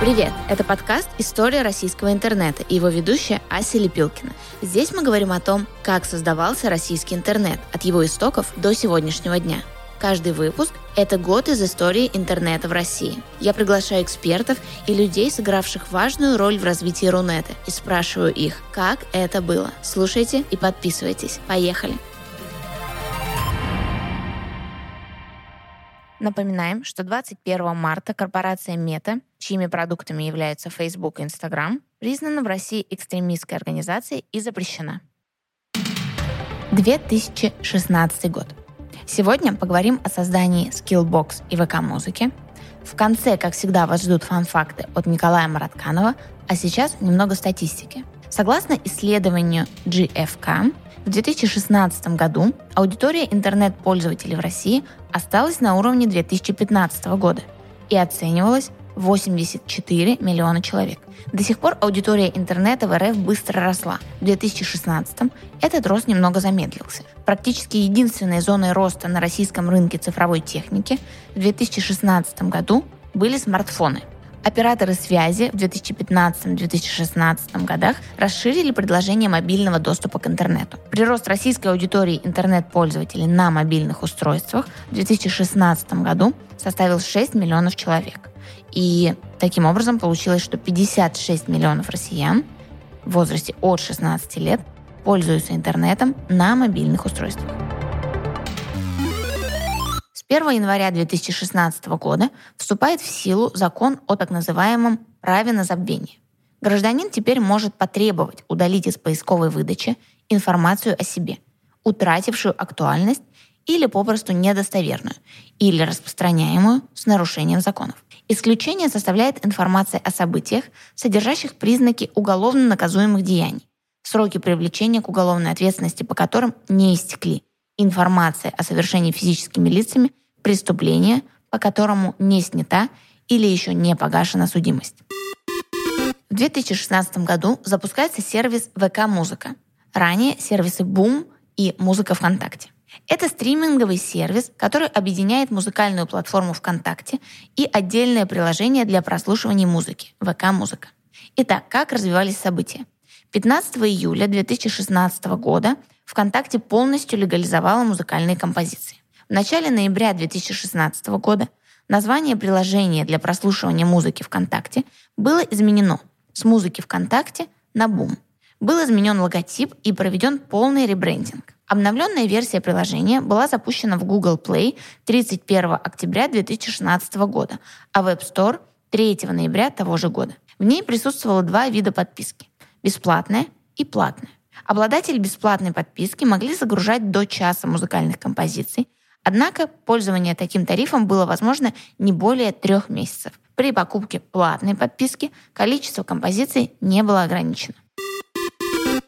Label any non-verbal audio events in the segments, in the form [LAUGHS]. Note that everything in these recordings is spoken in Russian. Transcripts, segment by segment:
Привет! Это подкаст «История российского интернета» и его ведущая Ася Лепилкина. Здесь мы говорим о том, как создавался российский интернет от его истоков до сегодняшнего дня. Каждый выпуск – это год из истории интернета в России. Я приглашаю экспертов и людей, сыгравших важную роль в развитии Рунета, и спрашиваю их, как это было. Слушайте и подписывайтесь. Поехали! Напоминаем, что 21 марта корпорация Мета, чьими продуктами являются Facebook и Instagram, признана в России экстремистской организацией и запрещена. 2016 год. Сегодня поговорим о создании Skillbox и ВК-музыки. В конце, как всегда, вас ждут фан-факты от Николая Маратканова, а сейчас немного статистики. Согласно исследованию GFK, в 2016 году аудитория интернет-пользователей в России осталась на уровне 2015 года и оценивалась 84 миллиона человек. До сих пор аудитория интернета в РФ быстро росла. В 2016 этот рост немного замедлился. Практически единственной зоной роста на российском рынке цифровой техники в 2016 году были смартфоны – Операторы связи в 2015-2016 годах расширили предложение мобильного доступа к интернету. Прирост российской аудитории интернет-пользователей на мобильных устройствах в 2016 году составил 6 миллионов человек. И таким образом получилось, что 56 миллионов россиян в возрасте от 16 лет пользуются интернетом на мобильных устройствах. 1 января 2016 года вступает в силу закон о так называемом праве на забвение. Гражданин теперь может потребовать удалить из поисковой выдачи информацию о себе, утратившую актуальность или попросту недостоверную, или распространяемую с нарушением законов. Исключение составляет информация о событиях, содержащих признаки уголовно наказуемых деяний, сроки привлечения к уголовной ответственности по которым не истекли, информация о совершении физическими лицами преступления, по которому не снята или еще не погашена судимость. В 2016 году запускается сервис ВК Музыка. Ранее сервисы Boom и Музыка ВКонтакте. Это стриминговый сервис, который объединяет музыкальную платформу ВКонтакте и отдельное приложение для прослушивания музыки – ВК Музыка. Итак, как развивались события? 15 июля 2016 года ВКонтакте полностью легализовала музыкальные композиции. В начале ноября 2016 года название приложения для прослушивания музыки ВКонтакте было изменено с музыки ВКонтакте на Бум. Был изменен логотип и проведен полный ребрендинг. Обновленная версия приложения была запущена в Google Play 31 октября 2016 года, а в App Store 3 ноября того же года. В ней присутствовало два вида подписки – бесплатная и платная. Обладатели бесплатной подписки могли загружать до часа музыкальных композиций, однако пользование таким тарифом было возможно не более трех месяцев. При покупке платной подписки количество композиций не было ограничено.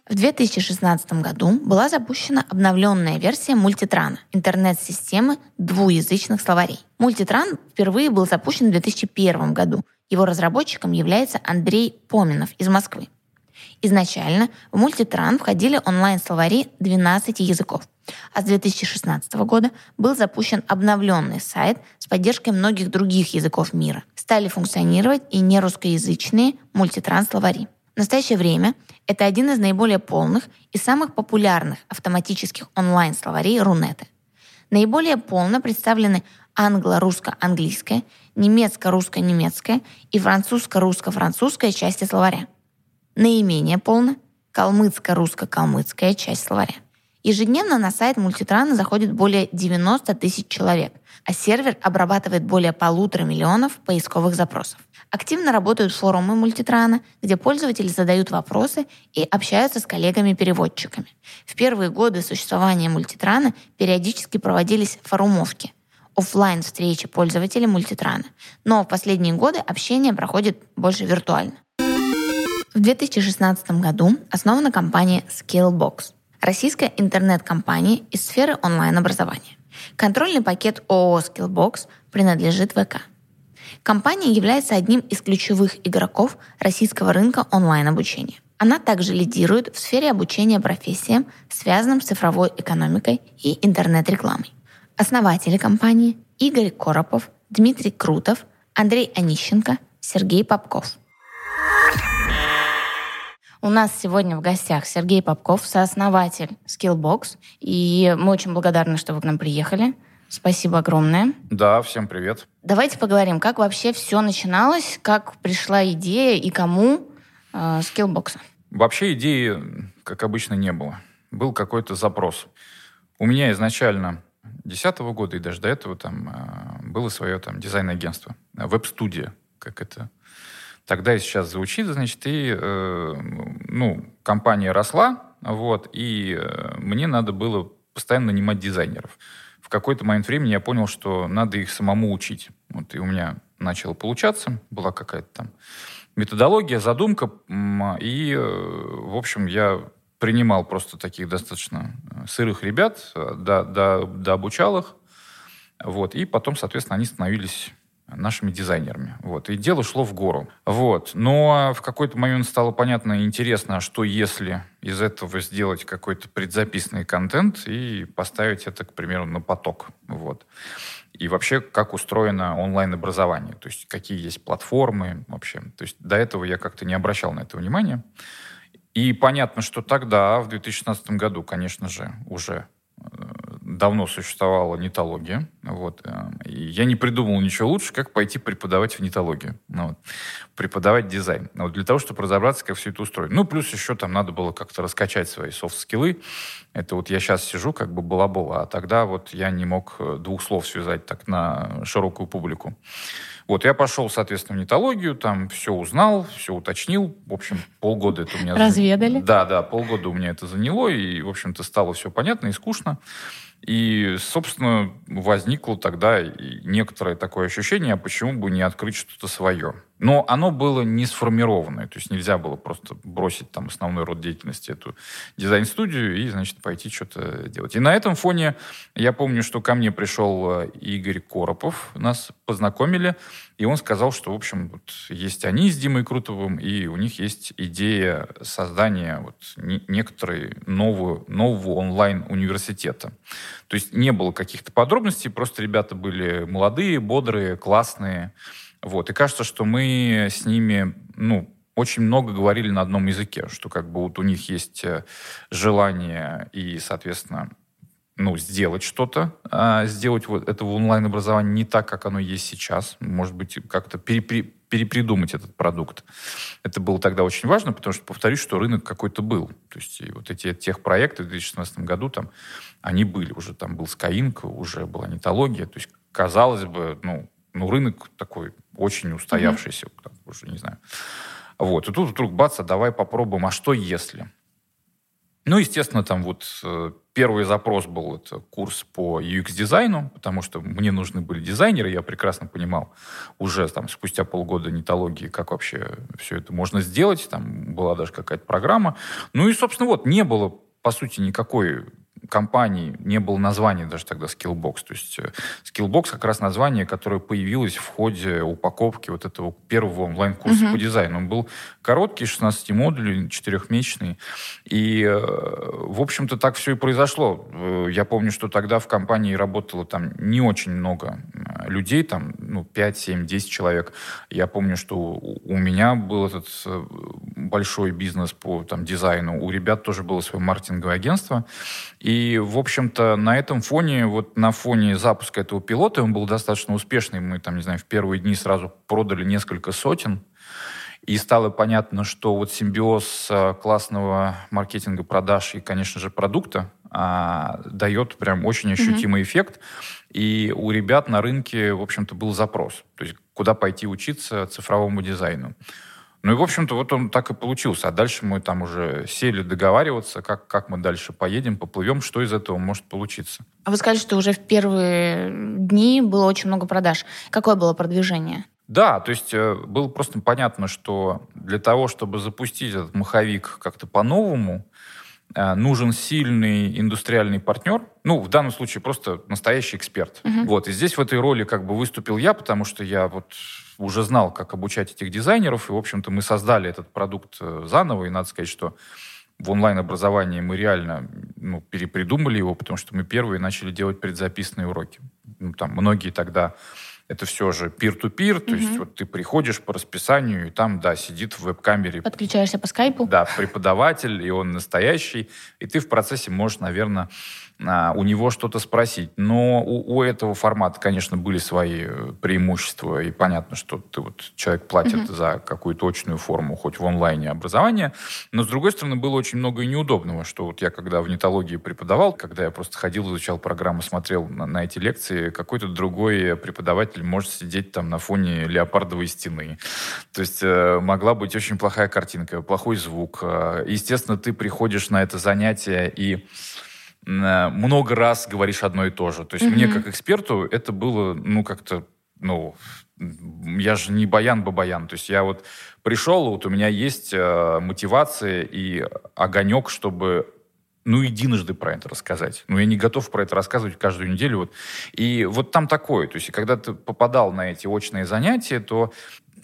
В 2016 году была запущена обновленная версия мультитрана – интернет-системы двуязычных словарей. Мультитран впервые был запущен в 2001 году. Его разработчиком является Андрей Поминов из Москвы. Изначально в мультитран входили онлайн-словари 12 языков, а с 2016 года был запущен обновленный сайт с поддержкой многих других языков мира. Стали функционировать и нерусскоязычные мультитран-словари. В настоящее время это один из наиболее полных и самых популярных автоматических онлайн-словарей Рунета. Наиболее полно представлены англо-русско-английская, немецко-русско-немецкая и французско-русско-французская части словаря – Наименее полно калмыцко-русско-калмыцкая часть словаря. Ежедневно на сайт мультитрана заходит более 90 тысяч человек, а сервер обрабатывает более полутора миллионов поисковых запросов. Активно работают форумы мультитрана, где пользователи задают вопросы и общаются с коллегами-переводчиками. В первые годы существования мультитрана периодически проводились форумовки, офлайн встречи пользователей мультитрана, но в последние годы общение проходит больше виртуально. В 2016 году основана компания Skillbox, российская интернет-компания из сферы онлайн-образования. Контрольный пакет ООО Skillbox принадлежит ВК. Компания является одним из ключевых игроков российского рынка онлайн-обучения. Она также лидирует в сфере обучения профессиям, связанным с цифровой экономикой и интернет-рекламой. Основатели компании Игорь Коропов, Дмитрий Крутов, Андрей Онищенко, Сергей Попков. У нас сегодня в гостях Сергей Попков, сооснователь Skillbox. И мы очень благодарны, что вы к нам приехали. Спасибо огромное. Да, всем привет. Давайте поговорим, как вообще все начиналось, как пришла идея и кому э, Skillbox. Вообще идеи, как обычно, не было. Был какой-то запрос. У меня изначально 2010 года и даже до этого там э, было свое там дизайн-агентство, веб-студия, как это тогда и сейчас звучит, значит, и э, ну, компания росла, вот, и э, мне надо было постоянно нанимать дизайнеров в какой-то момент времени я понял, что надо их самому учить. Вот, и у меня начало получаться, была какая-то там методология, задумка, и, э, в общем, я принимал просто таких достаточно э, сырых ребят, да, да, да обучал их, вот, и потом, соответственно, они становились нашими дизайнерами. Вот. И дело шло в гору. Вот. Но в какой-то момент стало понятно и интересно, а что если из этого сделать какой-то предзаписанный контент и поставить это, к примеру, на поток. Вот. И вообще, как устроено онлайн-образование, то есть какие есть платформы вообще. То есть до этого я как-то не обращал на это внимания. И понятно, что тогда, в 2016 году, конечно же, уже давно существовала нетология. Вот, э, и я не придумал ничего лучше, как пойти преподавать в нетологию. Ну, вот, преподавать дизайн. Вот, для того, чтобы разобраться, как все это устроено. Ну, плюс еще там надо было как-то раскачать свои софт-скиллы. Это вот я сейчас сижу как бы балабола, а тогда вот я не мог э, двух слов связать так на широкую публику. Вот, я пошел, соответственно, в нетологию, там все узнал, все уточнил. В общем, полгода это у меня... Разведали? Да, да, полгода у меня это заняло, и, в общем-то, стало все понятно и скучно. И, собственно, возникло тогда некоторое такое ощущение, а почему бы не открыть что-то свое. Но оно было не сформированное, то есть нельзя было просто бросить там основной род деятельности, эту дизайн-студию, и, значит, пойти что-то делать. И на этом фоне я помню, что ко мне пришел э, Игорь Коропов, нас познакомили, и он сказал, что, в общем, вот есть они с Димой Крутовым, и у них есть идея создания вот некоторой нового, нового онлайн-университета. То есть не было каких-то подробностей, просто ребята были молодые, бодрые, классные, вот. И кажется, что мы с ними, ну, очень много говорили на одном языке, что как бы вот у них есть э, желание и, соответственно, ну, сделать что-то, а сделать вот это онлайн-образовании не так, как оно есть сейчас. Может быть, как-то перепри, перепридумать этот продукт. Это было тогда очень важно, потому что, повторюсь, что рынок какой-то был. То есть вот эти техпроекты в 2016 году, там, они были уже. Там был Skyink, уже была нетология. То есть, казалось бы, ну, ну, рынок такой очень устоявшийся, mm-hmm. уже не знаю. Вот. И тут вдруг бац, а давай попробуем, а что если? Ну, естественно, там вот э, первый запрос был это курс по UX-дизайну, потому что мне нужны были дизайнеры, я прекрасно понимал уже там спустя полгода нетологии, как вообще все это можно сделать, там была даже какая-то программа. Ну и, собственно, вот, не было, по сути, никакой компании не было названия даже тогда Skillbox. То есть э, Skillbox как раз название, которое появилось в ходе упаковки вот этого первого онлайн-курса uh-huh. по дизайну. Он был короткий, 16 модулей, четырехмесячный. И, э, в общем-то, так все и произошло. Э, я помню, что тогда в компании работало там не очень много людей, там, ну, 5, 7, 10 человек. Я помню, что у меня был этот большой бизнес по там, дизайну. У ребят тоже было свое маркетинговое агентство. И, в общем-то, на этом фоне, вот на фоне запуска этого пилота, он был достаточно успешный. Мы там, не знаю, в первые дни сразу продали несколько сотен. И стало понятно, что вот симбиоз э, классного маркетинга, продаж и, конечно же, продукта а, дает прям очень ощутимый mm-hmm. эффект. И у ребят на рынке, в общем-то, был запрос. То есть куда пойти учиться цифровому дизайну. Ну и, в общем-то, вот он так и получился. А дальше мы там уже сели договариваться, как, как мы дальше поедем, поплывем, что из этого может получиться. А вы сказали, что уже в первые дни было очень много продаж. Какое было продвижение? Да, то есть э, было просто понятно, что для того, чтобы запустить этот маховик как-то по-новому, э, нужен сильный индустриальный партнер, ну, в данном случае просто настоящий эксперт. Угу. Вот, и здесь в этой роли как бы выступил я, потому что я вот уже знал, как обучать этих дизайнеров, и, в общем-то, мы создали этот продукт э, заново, и надо сказать, что в онлайн-образовании мы реально ну, перепридумали его, потому что мы первые начали делать предзаписанные уроки. Ну, там многие тогда это все же peer-to-peer, то есть вот ты приходишь по расписанию, и там, да, сидит в веб-камере. Подключаешься по скайпу. Да, преподаватель, и он настоящий, и ты в процессе можешь, наверное, а, у него что-то спросить. Но у, у этого формата, конечно, были свои э, преимущества, и понятно, что ты вот человек платит mm-hmm. за какую-то точную форму, хоть в онлайне образования, но, с другой стороны, было очень много и неудобного, что вот я когда в нетологии преподавал, когда я просто ходил, изучал программу, смотрел на, на эти лекции, какой-то другой преподаватель может сидеть там на фоне леопардовой стены. То есть э, могла быть очень плохая картинка, плохой звук. Э, естественно, ты приходишь на это занятие и много раз говоришь одно и то же. То есть mm-hmm. мне как эксперту это было, ну, как-то, ну, я же не баян-бабаян. То есть я вот пришел, вот у меня есть э, мотивация и огонек, чтобы ну, единожды про это рассказать. Ну, я не готов про это рассказывать каждую неделю. Вот. И вот там такое. То есть, когда ты попадал на эти очные занятия, то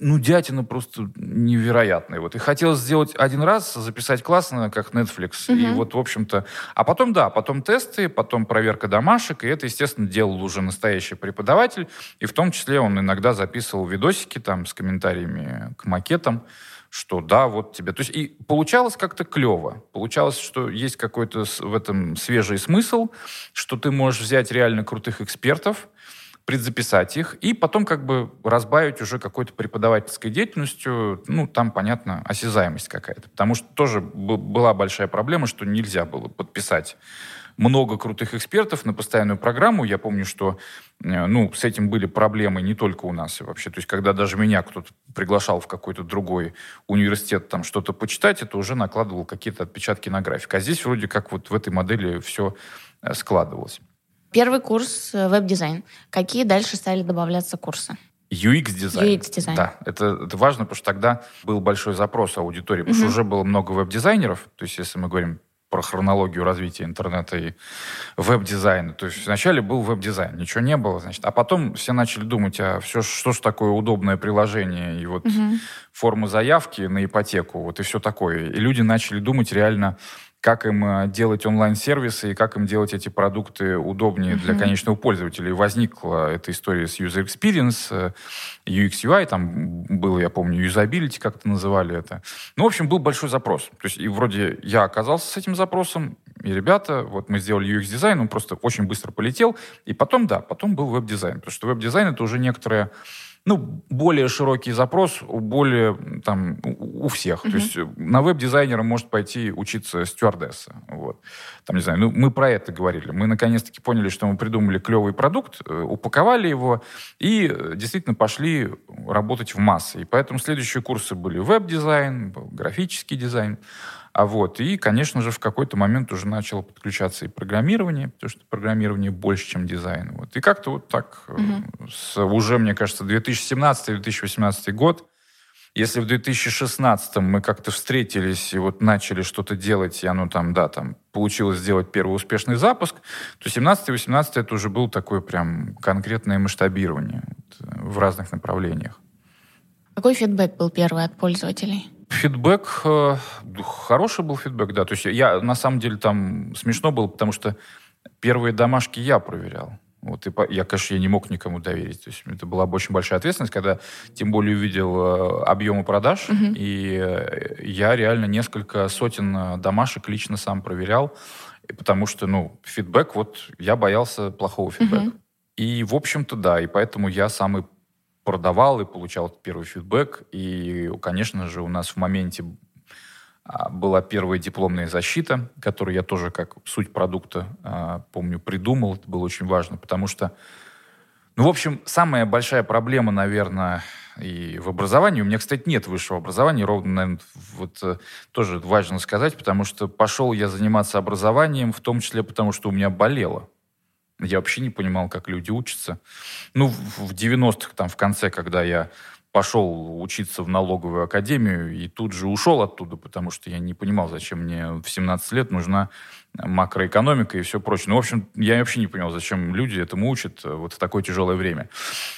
ну, дятина просто невероятная. Вот. И хотелось сделать один раз, записать классно, как Netflix. Угу. И вот, в общем-то... А потом, да, потом тесты, потом проверка домашек. И это, естественно, делал уже настоящий преподаватель. И в том числе он иногда записывал видосики там с комментариями к макетам что да, вот тебе. То есть и получалось как-то клево. Получалось, что есть какой-то в этом свежий смысл, что ты можешь взять реально крутых экспертов, предзаписать их и потом как бы разбавить уже какой-то преподавательской деятельностью, ну, там, понятно, осязаемость какая-то. Потому что тоже была большая проблема, что нельзя было подписать много крутых экспертов на постоянную программу. Я помню, что э, ну, с этим были проблемы не только у нас вообще. То есть, когда даже меня кто-то приглашал в какой-то другой университет там что-то почитать, это уже накладывало какие-то отпечатки на график. А здесь вроде как вот в этой модели все э, складывалось. Первый курс э, веб-дизайн. Какие дальше стали добавляться курсы? UX-дизайн. UX-дизайн. Да, это, это важно, потому что тогда был большой запрос аудитории, потому угу. что уже было много веб-дизайнеров. То есть, если мы говорим про хронологию развития интернета и веб-дизайна. То есть вначале был веб-дизайн, ничего не было, значит. А потом все начали думать, а все, что же такое удобное приложение, и вот угу. форма заявки на ипотеку, вот и все такое. И люди начали думать реально как им э, делать онлайн-сервисы и как им делать эти продукты удобнее mm-hmm. для конечного пользователя. И возникла эта история с user experience, э, UX, UI, там было, я помню, usability, как это называли это. Ну, в общем, был большой запрос. То есть, и вроде я оказался с этим запросом, и ребята, вот мы сделали UX-дизайн, он просто очень быстро полетел, и потом, да, потом был веб-дизайн, потому что веб-дизайн это уже некоторая ну, более широкий запрос, более там у всех. Mm-hmm. То есть на веб-дизайнера может пойти учиться стюардесса. Вот. Там, не знаю, ну, мы про это говорили. Мы наконец-таки поняли, что мы придумали клевый продукт, э, упаковали его и э, действительно пошли работать в массы. И поэтому следующие курсы были веб-дизайн, графический дизайн. А вот, и, конечно же, в какой-то момент уже начало подключаться и программирование, потому что программирование больше, чем дизайн. Вот. И как-то вот так угу. с, уже, мне кажется, 2017-2018 год, если в 2016 мы как-то встретились и вот начали что-то делать, и оно там, да, там получилось сделать первый успешный запуск, то 17-18 это уже был такое прям конкретное масштабирование вот, э, в разных направлениях. Какой фидбэк был первый от пользователей? Фидбэк, э, хороший был фидбэк, да. То есть я, на самом деле, там смешно было, потому что первые домашки я проверял. Вот, и я, конечно, я не мог никому доверить. То есть это была очень большая ответственность, когда тем более увидел э, объемы продаж, угу. и э, я реально несколько сотен домашек лично сам проверял, потому что, ну, фидбэк, вот я боялся плохого фидбэка. Угу. И, в общем-то, да, и поэтому я самый продавал и получал первый фидбэк. И, конечно же, у нас в моменте а, была первая дипломная защита, которую я тоже как суть продукта, а, помню, придумал. Это было очень важно, потому что, ну, в общем, самая большая проблема, наверное, и в образовании. У меня, кстати, нет высшего образования, ровно, наверное, вот э, тоже важно сказать, потому что пошел я заниматься образованием, в том числе потому, что у меня болело. Я вообще не понимал, как люди учатся. Ну, в 90-х, там, в конце, когда я пошел учиться в налоговую академию и тут же ушел оттуда, потому что я не понимал, зачем мне в 17 лет нужна макроэкономика и все прочее. Ну, в общем, я вообще не понял, зачем люди этому учат э, вот в такое тяжелое время.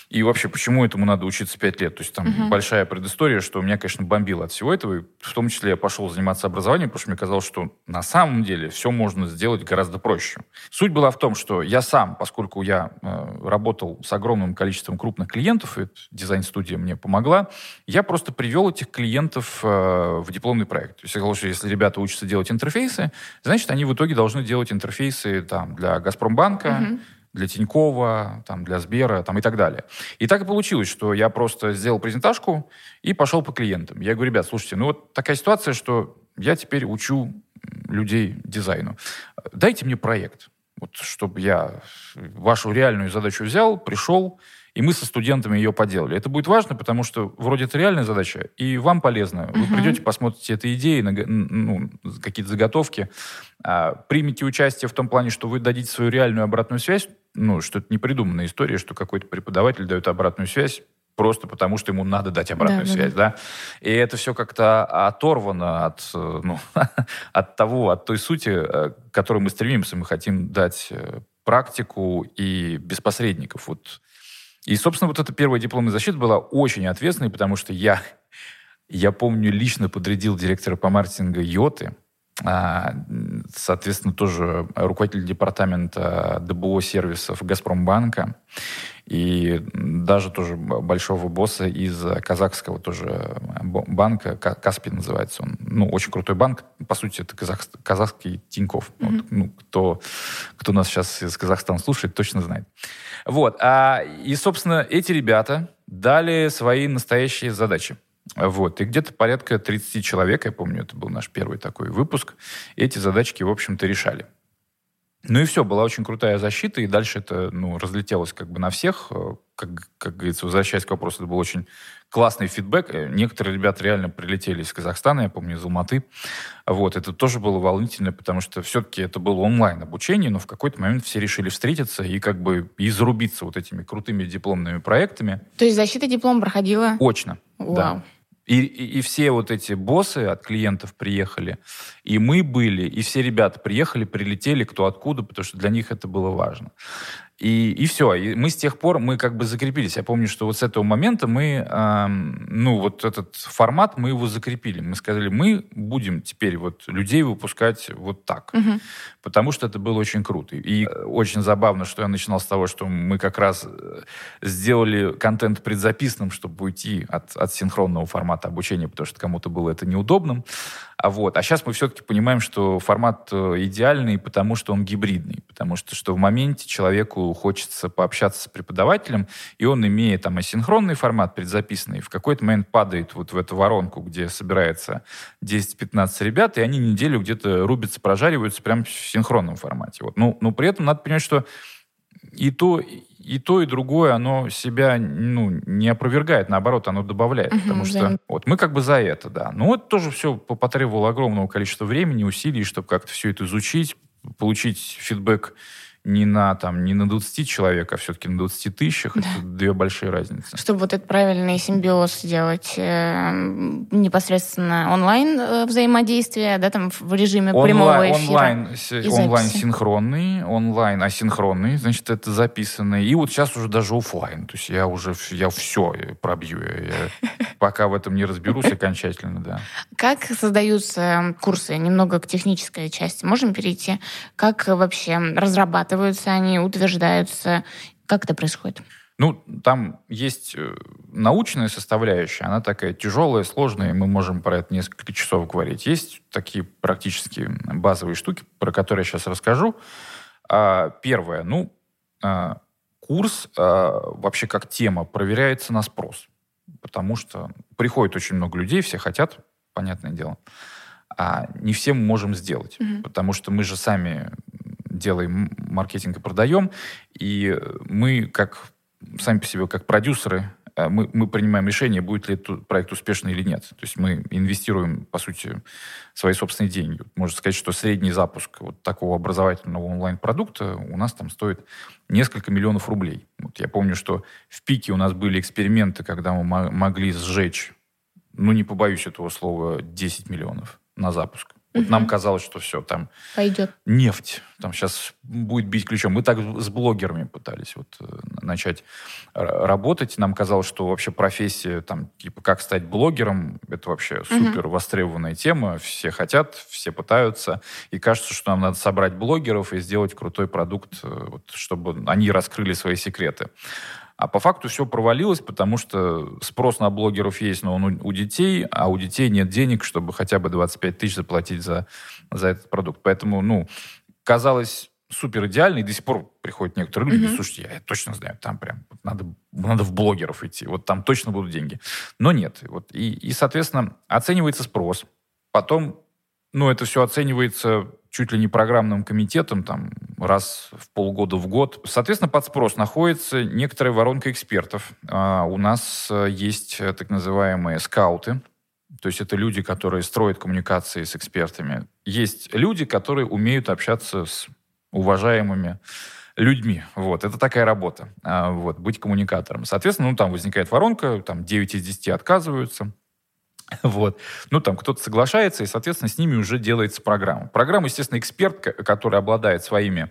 И вообще, почему этому надо учиться 5 лет? То есть там угу. большая предыстория, что меня, конечно, бомбило от всего этого. И в том числе я пошел заниматься образованием, потому что мне казалось, что на самом деле все можно сделать гораздо проще. Суть была в том, что я сам, поскольку я э, работал с огромным количеством крупных клиентов, и дизайн-студия мне помогла, я просто привел этих клиентов э, в дипломный проект. То есть я сказал, что если ребята учатся делать интерфейсы, значит, они в итоге должны делать интерфейсы там, для Газпромбанка, угу для Тинькова, там, для Сбера там, и так далее. И так и получилось, что я просто сделал презентажку и пошел по клиентам. Я говорю, ребят, слушайте, ну вот такая ситуация, что я теперь учу людей дизайну. Дайте мне проект, вот, чтобы я вашу реальную задачу взял, пришел, и мы со студентами ее поделали. Это будет важно, потому что вроде это реальная задача, и вам полезно. Вы угу. придете, посмотрите эти идеи, ну, какие-то заготовки, а, примите участие в том плане, что вы дадите свою реальную обратную связь, ну, что это не придуманная история, что какой-то преподаватель дает обратную связь, просто потому что ему надо дать обратную да, связь, да. да. И это все как-то оторвано от, ну, [LAUGHS] от того, от той сути, э, к которой мы стремимся. Мы хотим дать э, практику и без посредников. Вот и, собственно, вот эта первая дипломная защита была очень ответственной, потому что я, я помню, лично подрядил директора по маркетингу Йоты, а, соответственно, тоже руководитель департамента ДБО сервисов Газпромбанка и даже тоже большого босса из казахского тоже банка, Каспи называется он. Ну, очень крутой банк. По сути, это казах, казахский Тиньков. Mm-hmm. Вот, ну, кто, кто нас сейчас из Казахстана слушает, точно знает. Вот. А, и, собственно, эти ребята дали свои настоящие задачи. Вот. И где-то порядка 30 человек, я помню, это был наш первый такой выпуск, эти задачки, в общем-то, решали. Ну и все, была очень крутая защита, и дальше это ну, разлетелось как бы на всех. Как, как говорится, возвращаясь к вопросу, это был очень классный фидбэк. Некоторые ребята реально прилетели из Казахстана, я помню, из Алматы. Вот, это тоже было волнительно, потому что все-таки это было онлайн обучение, но в какой-то момент все решили встретиться и как бы и зарубиться вот этими крутыми дипломными проектами. То есть защита диплома проходила? Очно, Вау. да. И, и, и все вот эти боссы от клиентов приехали, и мы были, и все ребята приехали, прилетели, кто откуда, потому что для них это было важно. И, и все. И мы с тех пор, мы как бы закрепились. Я помню, что вот с этого момента мы, э, ну, вот этот формат, мы его закрепили. Мы сказали, мы будем теперь вот людей выпускать вот так. Угу. Потому что это было очень круто. И очень забавно, что я начинал с того, что мы как раз э, сделали контент предзаписанным, чтобы уйти от, от синхронного формата обучения, потому что кому-то было это неудобным. А, вот. а сейчас мы все-таки понимаем, что формат э, идеальный, потому что он гибридный. Потому что, что в моменте человеку хочется пообщаться с преподавателем, и он, имея там асинхронный формат предзаписанный, в какой-то момент падает вот в эту воронку, где собирается 10-15 ребят, и они неделю где-то рубятся, прожариваются прямо в синхронном формате. Вот. Ну, но при этом надо понимать, что и то, и то, и другое, оно себя ну, не опровергает, наоборот, оно добавляет. Угу, потому что да. вот мы как бы за это, да. Но вот тоже все потребовало огромного количества времени, усилий, чтобы как-то все это изучить, получить фидбэк не на, там, не на 20 человек, а все-таки на 20 тысячах. Да. Это две большие разницы. Чтобы вот этот правильный симбиоз сделать э, непосредственно онлайн э, взаимодействие, да, там в режиме онлайн, прямого эфира. Онлайн, онлайн синхронный, онлайн асинхронный, значит, это записанный. И вот сейчас уже даже офлайн. То есть я уже я все пробью. Я, [LAUGHS] пока в этом не разберусь окончательно, да. Как создаются курсы? Немного к технической части. Можем перейти? Как вообще разрабатывать разрабатываются они, утверждаются? Как это происходит? Ну, там есть э, научная составляющая, она такая тяжелая, сложная, и мы можем про это несколько часов говорить. Есть такие практически базовые штуки, про которые я сейчас расскажу. А, первое, ну, а, курс а, вообще как тема проверяется на спрос, потому что приходит очень много людей, все хотят, понятное дело, а не все мы можем сделать, угу. потому что мы же сами делаем маркетинг и продаем, и мы как сами по себе, как продюсеры, э, мы, мы принимаем решение, будет ли этот проект успешный или нет. То есть мы инвестируем, по сути, свои собственные деньги. Можно сказать, что средний запуск вот такого образовательного онлайн-продукта у нас там стоит несколько миллионов рублей. Вот я помню, что в пике у нас были эксперименты, когда мы могли сжечь, ну не побоюсь этого слова, 10 миллионов на запуск. Вот угу. нам казалось, что все, там Пойдет. нефть, там сейчас будет бить ключом. Мы так с блогерами пытались вот э, начать работать. Нам казалось, что вообще профессия, там, типа, как стать блогером, это вообще супер востребованная тема. Все хотят, все пытаются. И кажется, что нам надо собрать блогеров и сделать крутой продукт, э, вот, чтобы они раскрыли свои секреты. А по факту все провалилось, потому что спрос на блогеров есть, но он у, детей, а у детей нет денег, чтобы хотя бы 25 тысяч заплатить за, за этот продукт. Поэтому, ну, казалось супер идеально, и до сих пор приходят некоторые люди, mm-hmm. слушайте, я, я точно знаю, там прям надо, надо в блогеров идти, вот там точно будут деньги. Но нет. Вот, и, и, соответственно, оценивается спрос, потом, ну, это все оценивается чуть ли не программным комитетом, там, раз в полгода в год. Соответственно, под спрос находится некоторая воронка экспертов. А у нас э, есть э, так называемые скауты, то есть это люди, которые строят коммуникации с экспертами. Есть люди, которые умеют общаться с уважаемыми людьми. Вот, это такая работа, а, вот, быть коммуникатором. Соответственно, ну, там возникает воронка, там 9 из 10 отказываются, [LAUGHS] Вот. Ну, там кто-то соглашается, и, соответственно, с ними уже делается программа. Программа, естественно, эксперт, который обладает своими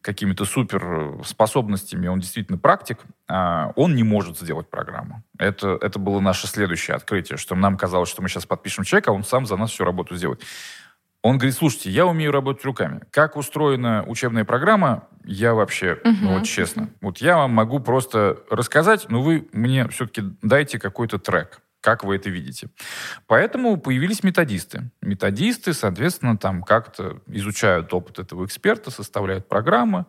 какими-то супер способностями, он действительно практик, а, он не может сделать программу. Это, это было наше следующее открытие, что нам казалось, что мы сейчас подпишем человека, а он сам за нас всю работу сделает. Он говорит, слушайте, я умею работать руками. Как устроена учебная программа, я вообще, угу. ну вот честно, вот я вам могу просто рассказать, но вы мне все-таки дайте какой-то трек как вы это видите. Поэтому появились методисты. Методисты, соответственно, там как-то изучают опыт этого эксперта, составляют программы.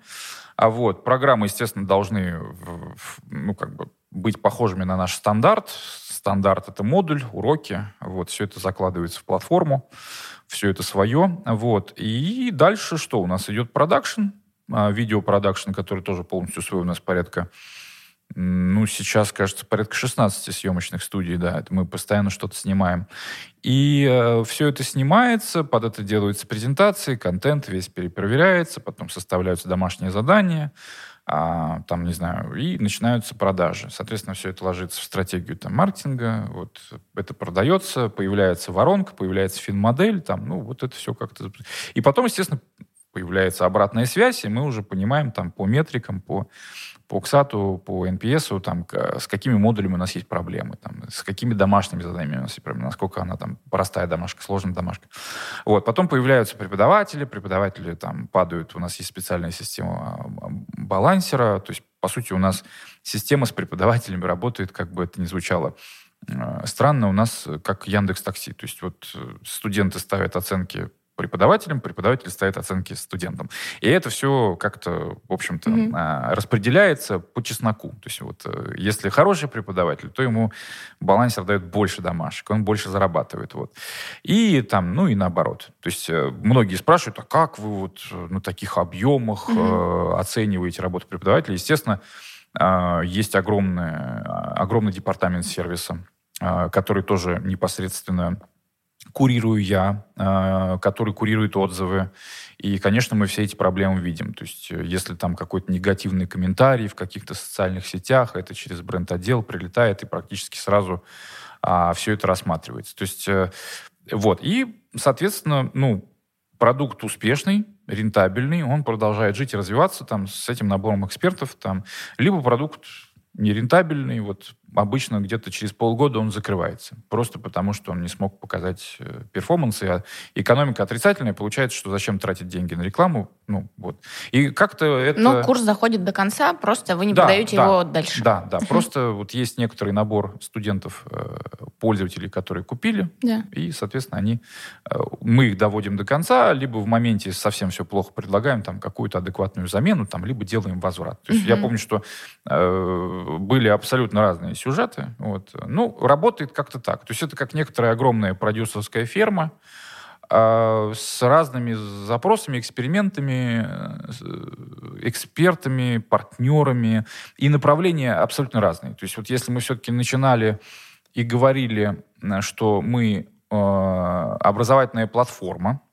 А вот программы, естественно, должны ну, как бы быть похожими на наш стандарт. Стандарт — это модуль, уроки. Вот, все это закладывается в платформу, все это свое. Вот. И дальше что? У нас идет продакшн, а, видеопродакшн, который тоже полностью свой у нас порядка ну, сейчас, кажется, порядка 16 съемочных студий, да, это мы постоянно что-то снимаем. И э, все это снимается, под это делаются презентации, контент весь перепроверяется, потом составляются домашние задания, а, там, не знаю, и начинаются продажи. Соответственно, все это ложится в стратегию там, маркетинга, вот это продается, появляется воронка, появляется фин-модель, там, ну, вот это все как-то... И потом, естественно, появляется обратная связь, и мы уже понимаем там по метрикам, по по XAT, по NPS, там, с какими модулями у нас есть проблемы, там, с какими домашними заданиями у нас есть проблемы, насколько она там простая домашка, сложная домашка. Вот. Потом появляются преподаватели, преподаватели там падают, у нас есть специальная система а, балансера, то есть, по сути, у нас система с преподавателями работает, как бы это ни звучало а, странно, у нас как Яндекс Такси. То есть вот э, студенты ставят оценки преподавателям, преподаватель ставит оценки студентам. И это все как-то, в общем-то, mm-hmm. распределяется по чесноку. То есть вот э, если хороший преподаватель, то ему балансер дает больше домашек, он больше зарабатывает. Вот. И там, ну и наоборот. То есть э, многие спрашивают, а как вы вот на таких объемах mm-hmm. э, оцениваете работу преподавателя? Естественно, э, есть огромный, огромный департамент сервиса, э, который тоже непосредственно курирую я, э, который курирует отзывы. И, конечно, мы все эти проблемы видим. То есть, э, если там какой-то негативный комментарий в каких-то социальных сетях, это через бренд-отдел прилетает, и практически сразу а, все это рассматривается. То есть, э, вот. И, соответственно, ну, продукт успешный, рентабельный, он продолжает жить и развиваться там с этим набором экспертов. Там, либо продукт нерентабельный, вот обычно где-то через полгода он закрывается. Просто потому, что он не смог показать э, перформансы. А экономика отрицательная, получается, что зачем тратить деньги на рекламу? Ну, вот. И как-то это... Но курс заходит до конца, просто вы не да, подаете да, его дальше. Да, да. [LAUGHS] Просто вот есть некоторый набор студентов, э, пользователей, которые купили, да. и, соответственно, они... Э, мы их доводим до конца, либо в моменте совсем все плохо предлагаем там какую-то адекватную замену, там, либо делаем возврат. То есть угу. я помню, что э, были абсолютно разные сюжеты. Вот. Ну, работает как-то так. То есть это как некоторая огромная продюсерская ферма э, с разными запросами, экспериментами, э, экспертами, партнерами. И направления абсолютно разные. То есть вот если мы все-таки начинали и говорили, что мы э, образовательная платформа, э,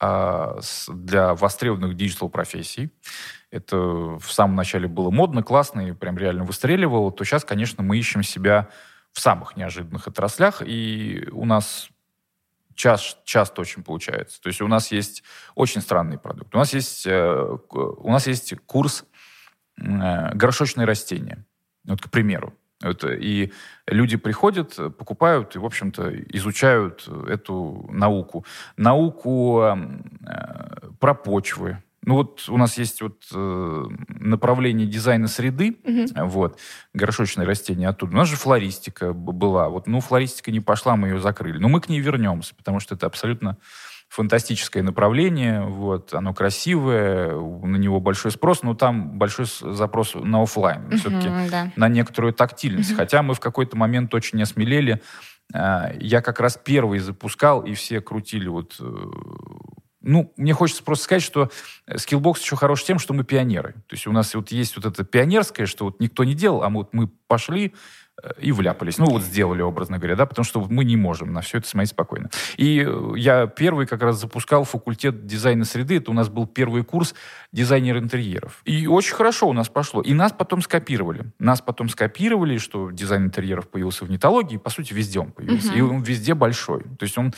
для востребованных диджитал-профессий, это в самом начале было модно, классно и прям реально выстреливало, то сейчас, конечно, мы ищем себя в самых неожиданных отраслях, и у нас час, часто очень получается. То есть у нас есть очень странный продукт. У нас есть, э, у нас есть курс э, горшочные растения. Вот, к примеру. Это, и люди приходят, покупают и, в общем-то, изучают эту науку. Науку э, про почвы, ну вот у нас есть вот э, направление дизайна среды, угу. вот, горшочные растения оттуда. У нас же флористика была. Вот, ну, флористика не пошла, мы ее закрыли. Но мы к ней вернемся, потому что это абсолютно фантастическое направление, вот, оно красивое, на него большой спрос, но там большой запрос на офлайн, uh все-таки да. на некоторую тактильность. uh Хотя мы в какой-то момент очень осмелели. А, я как раз первый запускал, и все крутили вот э, ну, мне хочется просто сказать, что Skillbox еще хорош тем, что мы пионеры. То есть у нас вот есть вот это пионерское, что вот никто не делал, а мы, вот мы пошли и вляпались. Ну, вот сделали, образно говоря, да, потому что мы не можем на все это смотреть спокойно. И э, я первый как раз запускал факультет дизайна среды. Это у нас был первый курс дизайнер интерьеров. И очень хорошо у нас пошло. И нас потом скопировали. Нас потом скопировали, что дизайн интерьеров появился в нетологии. По сути, везде он появился. Uh-huh. И он везде большой. То есть он,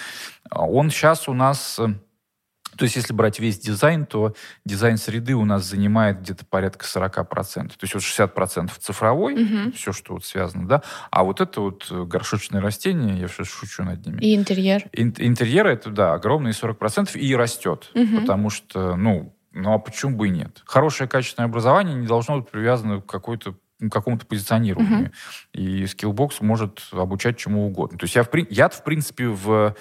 он сейчас у нас э, то есть, если брать весь дизайн, то дизайн среды у нас занимает где-то порядка 40%. То есть, вот 60% цифровой, угу. все, что вот связано, да, а вот это вот э, горшочные растения, я сейчас шучу над ними. И интерьер. Ин- интерьер это, да, огромные 40% и растет, угу. потому что, ну, ну, а почему бы и нет? Хорошее качественное образование не должно быть привязано к какой-то к какому-то позиционированию. Uh-huh. И Skillbox может обучать чему угодно. То есть я, в, я в принципе, в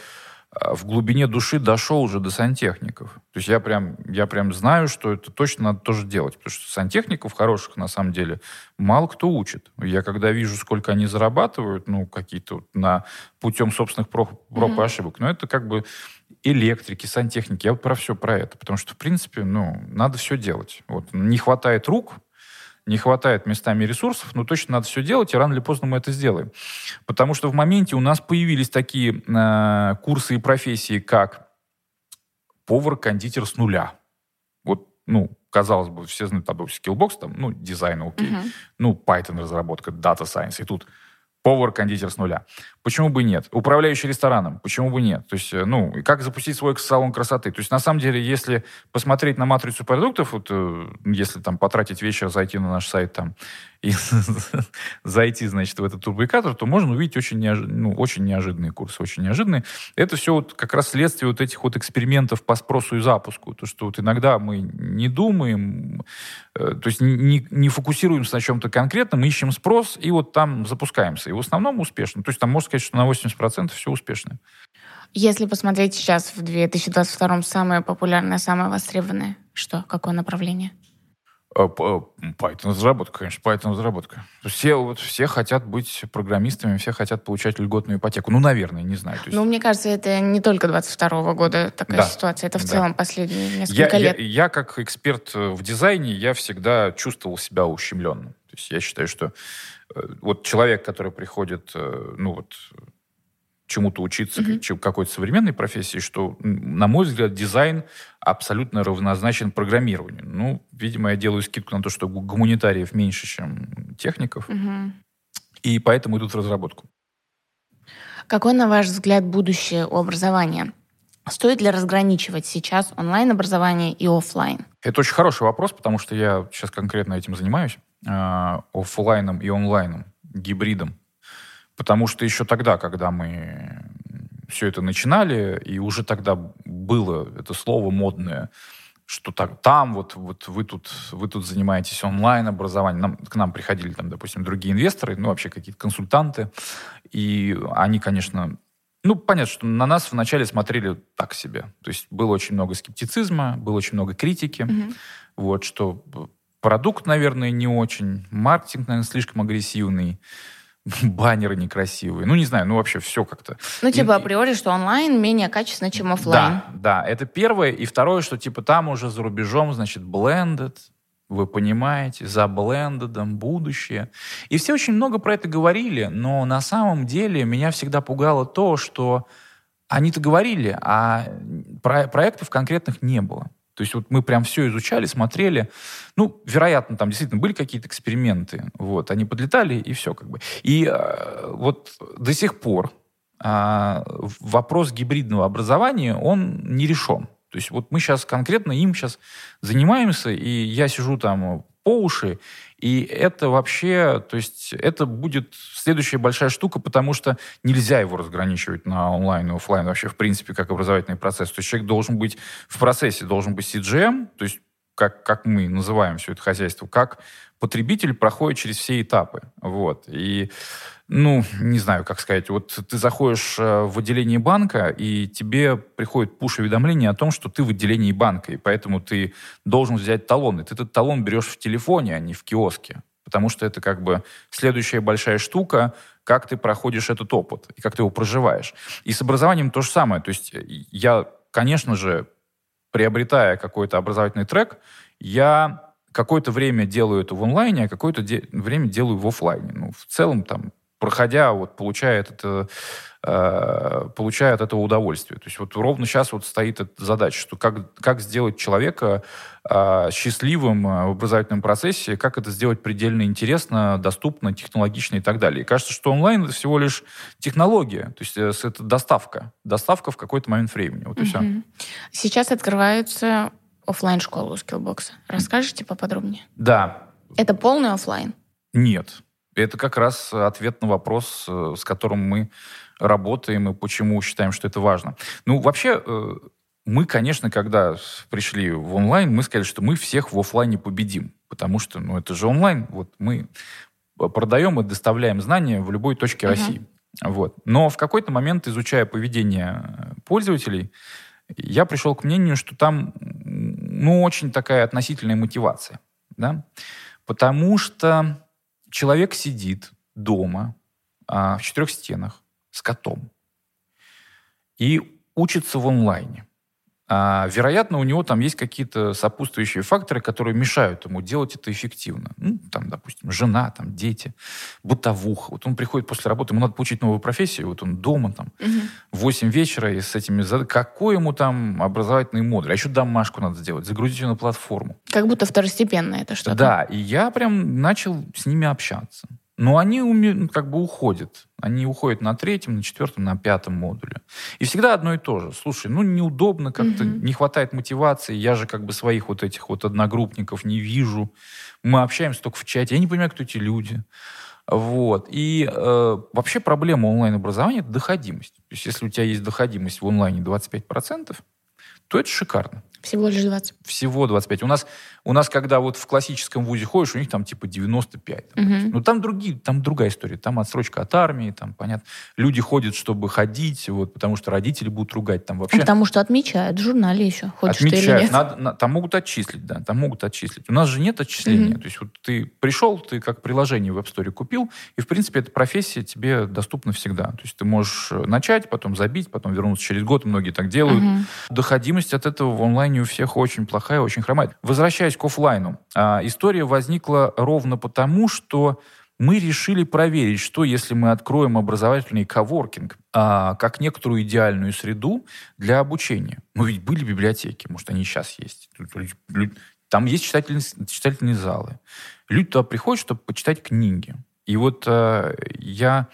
в глубине души дошел уже до сантехников. То есть я прям, я прям знаю, что это точно надо тоже делать. Потому что сантехников хороших, на самом деле, мало кто учит. Я когда вижу, сколько они зарабатывают, ну, какие-то вот на путем собственных проб, проб mm-hmm. и ошибок, ну, это как бы электрики, сантехники. Я вот про все про это. Потому что, в принципе, ну, надо все делать. Вот. Не хватает рук, не хватает местами ресурсов, но точно надо все делать, и рано или поздно мы это сделаем. Потому что в моменте у нас появились такие э, курсы и профессии, как повар-кондитер с нуля. Вот, ну, казалось бы, все знают, там, Skillbox, там, ну, дизайн, окей. Uh-huh. Ну, Python разработка, Data Science. И тут повар-кондитер с нуля. Почему бы нет? Управляющий рестораном, почему бы нет? То есть, э, ну, и как запустить свой салон красоты? То есть, на самом деле, если посмотреть на матрицу продуктов, вот, э, если там потратить вечер, зайти на наш сайт там [LAUGHS] и зайти, значит, в этот турбоикатор, то можно увидеть очень, неож... ну, очень неожиданные курсы, очень неожиданные. Это все вот как раз следствие вот этих вот экспериментов по спросу и запуску. То, что вот иногда мы не думаем, э, то есть не, не фокусируемся на чем-то конкретном, ищем спрос и вот там запускаемся. И в основном успешно. То есть там можно сказать, что на 80% все успешно. Если посмотреть сейчас в 2022 самое популярное, самое востребованное, что? Какое направление? Э, Python разработка, конечно, Python разработка. Все, вот, все хотят быть программистами, все хотят получать льготную ипотеку. Ну, наверное, не знаю. есть... Ну, мне кажется, это не только 22 года такая да. ситуация, это в да. целом последние несколько я, лет. Я, я, как эксперт в дизайне, я всегда чувствовал себя ущемленным. То есть я считаю, что э, вот человек, который приходит, э, ну вот чему-то учиться, mm-hmm. какой-то современной профессии, что, на мой взгляд, дизайн абсолютно равнозначен программированию. Ну, видимо, я делаю скидку на то, что гуманитариев меньше, чем техников, mm-hmm. и поэтому идут в разработку. Какое, на ваш взгляд, будущее у образования? Стоит ли разграничивать сейчас онлайн-образование и офлайн? Это очень хороший вопрос, потому что я сейчас конкретно этим занимаюсь. Э, офлайном и онлайном, гибридом. Потому что еще тогда, когда мы все это начинали, и уже тогда было это слово модное, что так, там вот, вот вы, тут, вы тут занимаетесь онлайн-образованием. Нам, к нам приходили, там, допустим, другие инвесторы, ну, вообще какие-то консультанты, и они, конечно, ну, понятно, что на нас вначале смотрели так себе. То есть было очень много скептицизма, было очень много критики. Mm-hmm. Вот, что продукт, наверное, не очень, маркетинг, наверное, слишком агрессивный. [LAUGHS] баннеры некрасивые. Ну, не знаю, ну вообще все как-то. Ну, типа, априори, что онлайн менее качественно, чем офлайн. Да, да, это первое. И второе, что типа там уже за рубежом, значит, blended, вы понимаете, за блендедом будущее. И все очень много про это говорили, но на самом деле меня всегда пугало то, что они-то говорили, а проектов конкретных не было. То есть вот мы прям все изучали, смотрели. Ну, вероятно, там действительно были какие-то эксперименты. Вот, они подлетали, и все как бы. И э, вот до сих пор а, вопрос гибридного образования, он не решен. То есть вот мы сейчас конкретно им сейчас занимаемся, и я сижу там по уши, и это вообще, то есть это будет следующая большая штука, потому что нельзя его разграничивать на онлайн и офлайн вообще, в принципе, как образовательный процесс. То есть человек должен быть в процессе, должен быть CGM, то есть как, как мы называем все это хозяйство, как потребитель проходит через все этапы. Вот. И ну, не знаю, как сказать, вот ты заходишь э, в отделение банка, и тебе приходит пуш-уведомление о том, что ты в отделении банка, и поэтому ты должен взять талон. И ты этот талон берешь в телефоне, а не в киоске. Потому что это как бы следующая большая штука, как ты проходишь этот опыт и как ты его проживаешь. И с образованием то же самое. То есть я, конечно же, приобретая какой-то образовательный трек, я какое-то время делаю это в онлайне, а какое-то де- время делаю в офлайне. Ну, в целом, там, проходя, вот, получает это, э, получая от этого удовольствие. То есть вот ровно сейчас вот стоит эта задача, что как, как сделать человека э, счастливым э, в образовательном процессе, как это сделать предельно интересно, доступно, технологично и так далее. И кажется, что онлайн это всего лишь технология, то есть э, это доставка. Доставка в какой-то момент времени. Вот и все. Сейчас открываются офлайн школы у Skillbox. Расскажите поподробнее? Да. Это полный офлайн? Нет. Это как раз ответ на вопрос, э, с которым мы работаем и почему считаем, что это важно. Ну, вообще, э, мы, конечно, когда пришли в онлайн, мы сказали, что мы всех в офлайне победим. Потому что, ну, это же онлайн. Вот мы продаем и доставляем знания в любой точке uh-huh. России. Вот. Но в какой-то момент, изучая поведение пользователей, я пришел к мнению, что там, ну, очень такая относительная мотивация. Да? Потому что человек сидит дома а, в четырех стенах с котом и учится в онлайне. А, вероятно, у него там есть какие-то сопутствующие факторы, которые мешают ему делать это эффективно. Ну, там, допустим, жена, там, дети, бытовуха. Вот он приходит после работы, ему надо получить новую профессию, вот он дома там угу. в 8 вечера и с этими... Какой ему там образовательный модуль? А еще домашку надо сделать, загрузить ее на платформу. Как будто второстепенно это что-то. Да, и я прям начал с ними общаться. Но они уме... как бы уходят. Они уходят на третьем, на четвертом, на пятом модуле. И всегда одно и то же. Слушай, ну неудобно как-то, mm-hmm. не хватает мотивации. Я же как бы своих вот этих вот одногруппников не вижу. Мы общаемся только в чате. Я не понимаю, кто эти люди. Вот. И э, вообще проблема онлайн-образования – это доходимость. То есть если у тебя есть доходимость в онлайне 25%, то это шикарно. Всего лишь 20. Всего 25. У нас, у нас, когда вот в классическом вузе ходишь, у них там типа 95. Угу. Ну, там другие, там другая история. Там отсрочка от армии, там, понятно. Люди ходят, чтобы ходить, вот, потому что родители будут ругать. Там вообще... Потому что отмечают в журнале еще. Хочешь отмечают. ты или нет. Надо, на, там могут отчислить, да, там могут отчислить. У нас же нет отчисления. Угу. То есть вот ты пришел, ты как приложение в App Store купил, и, в принципе, эта профессия тебе доступна всегда. То есть ты можешь начать, потом забить, потом вернуться через год. Многие так делают. Угу. Доходимость от этого в онлайне онлайне у всех очень плохая, очень хромает. Возвращаясь к офлайну, а, история возникла ровно потому, что мы решили проверить, что если мы откроем образовательный коворкинг а, как некоторую идеальную среду для обучения. Ну ведь были библиотеки, может, они сейчас есть. Там есть читательные, читательные залы. Люди туда приходят, чтобы почитать книги. И вот а, я,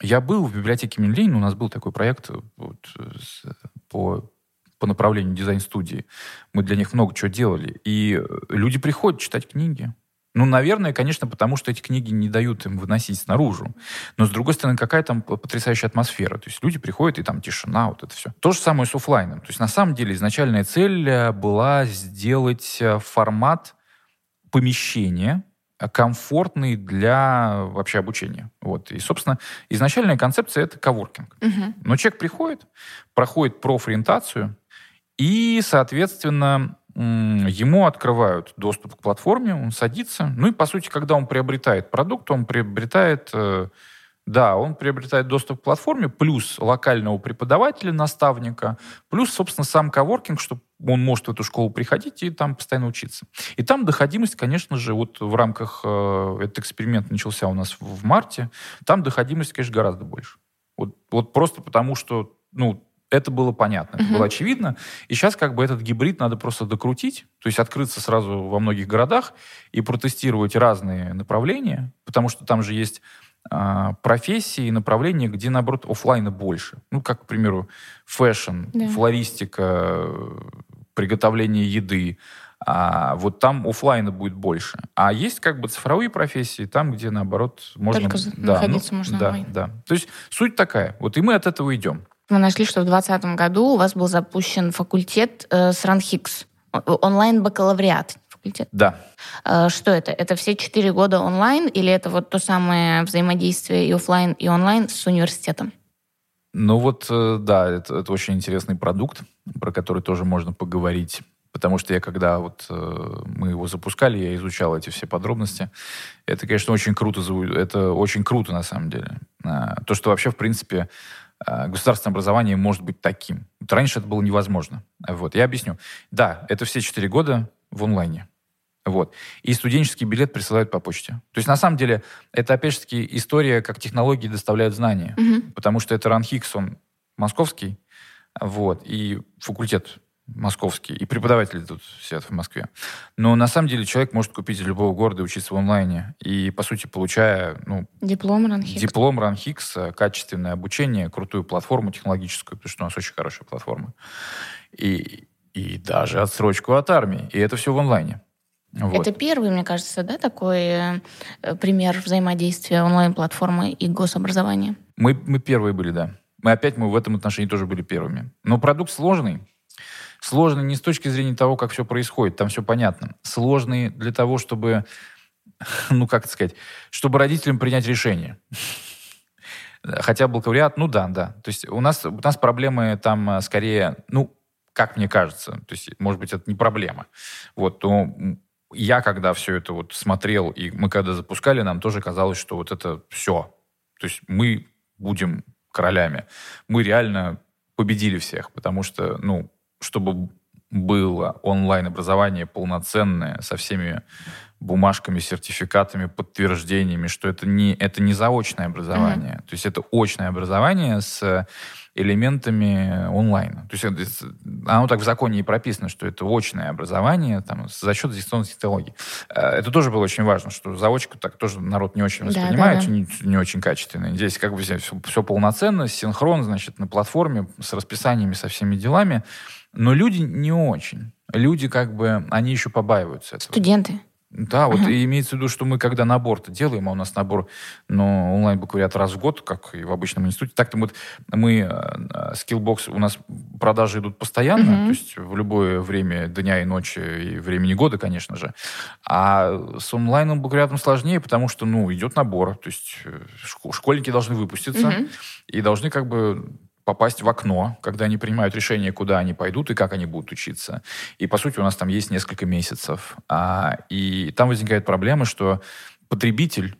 я был в библиотеке Минлейн, у нас был такой проект вот, с, по по направлению дизайн-студии. Мы для них много чего делали. И э, люди приходят читать книги. Ну, наверное, конечно, потому что эти книги не дают им выносить снаружи. Но, с другой стороны, какая там потрясающая атмосфера. То есть люди приходят, и там тишина, вот это все. То же самое с офлайном. То есть, на самом деле, изначальная цель э, была сделать э, формат помещения, комфортный для вообще обучения. Вот. И, собственно, изначальная концепция — это коворкинг. Угу. Но человек приходит, проходит профориентацию, и, соответственно, ему открывают доступ к платформе, он садится. Ну и, по сути, когда он приобретает продукт, он приобретает, э, да, он приобретает доступ к платформе, плюс локального преподавателя, наставника, плюс, собственно, сам коворкинг, чтобы он может в эту школу приходить и там постоянно учиться. И там доходимость, конечно же, вот в рамках, э, этот эксперимент начался у нас в марте, там доходимость, конечно, гораздо больше. Вот, вот просто потому, что, ну, это было понятно, это было очевидно. И сейчас как бы этот гибрид надо просто докрутить, то есть открыться сразу во многих городах и протестировать разные направления, потому что там же есть а, профессии и направления, где, наоборот, офлайна больше. Ну, как, к примеру, fashion, да. флористика, приготовление еды. А вот там офлайна будет больше. А есть как бы цифровые профессии, там, где, наоборот, можно... Только да, находиться ну, можно да, онлайн. Да. То есть суть такая. Вот и мы от этого идем. Мы нашли, что в 2020 году у вас был запущен факультет э, с РАНХИКС, онлайн-бакалавриат факультет. Да. Э, что это? Это все четыре года онлайн или это вот то самое взаимодействие и офлайн, и онлайн с университетом? Ну вот, э, да, это, это очень интересный продукт, про который тоже можно поговорить. Потому что я, когда вот э, мы его запускали, я изучал эти все подробности. Это, конечно, очень круто. Это очень круто, на самом деле. А, то, что вообще, в принципе, государственное образование может быть таким. Вот раньше это было невозможно. Вот, я объясню. Да, это все четыре года в онлайне. Вот. И студенческий билет присылают по почте. То есть, на самом деле, это, опять же таки, история, как технологии доставляют знания. Угу. Потому что это РАНХИКС, он московский, вот, и факультет московский, и преподаватели тут сидят в Москве. Но на самом деле человек может купить из любого города и учиться в онлайне. И, по сути, получая ну, диплом РАНХИКС. Диплом РАНХИКС, качественное обучение, крутую платформу технологическую, потому что у нас очень хорошая платформа. И, и даже отсрочку от армии. И это все в онлайне. Вот. Это первый, мне кажется, да, такой э, пример взаимодействия онлайн-платформы и гособразования. Мы, мы первые были, да. Мы опять мы в этом отношении тоже были первыми. Но продукт сложный, Сложный не с точки зрения того, как все происходит, там все понятно. Сложный для того, чтобы, ну как сказать, чтобы родителям принять решение. Хотя бакалавриат, ну да, да. То есть у нас, у нас проблемы там э, скорее, ну, как мне кажется, то есть, может быть, это не проблема. Вот, то я, когда все это вот смотрел, и мы когда запускали, нам тоже казалось, что вот это все. То есть мы будем королями. Мы реально победили всех, потому что, ну, чтобы было онлайн-образование полноценное со всеми бумажками, сертификатами, подтверждениями, что это не, это не заочное образование. Mm-hmm. То есть это очное образование с элементами онлайна. То есть это, оно так в законе и прописано, что это очное образование там, за счет дистанционных технологий. Э, это тоже было очень важно, что заочку так тоже народ не очень воспринимает, да, да, да. Не, не очень качественно. Здесь как бы все, все полноценно, синхрон, значит, на платформе с расписаниями, со всеми делами. Но люди не очень. Люди как бы, они еще побаиваются этого. Студенты. Да, вот uh-huh. и имеется в виду, что мы когда набор-то делаем, а у нас набор, ну, онлайн-бакалавриат раз в год, как и в обычном институте, так-то вот мы, э, Skillbox, у нас продажи идут постоянно, uh-huh. то есть в любое время дня и ночи, и времени года, конечно же. А с онлайном бакалавриатом сложнее, потому что, ну, идет набор, то есть э, школьники должны выпуститься uh-huh. и должны как бы попасть в окно, когда они принимают решение, куда они пойдут и как они будут учиться. И, по сути, у нас там есть несколько месяцев. А, и там возникает проблема, что потребитель,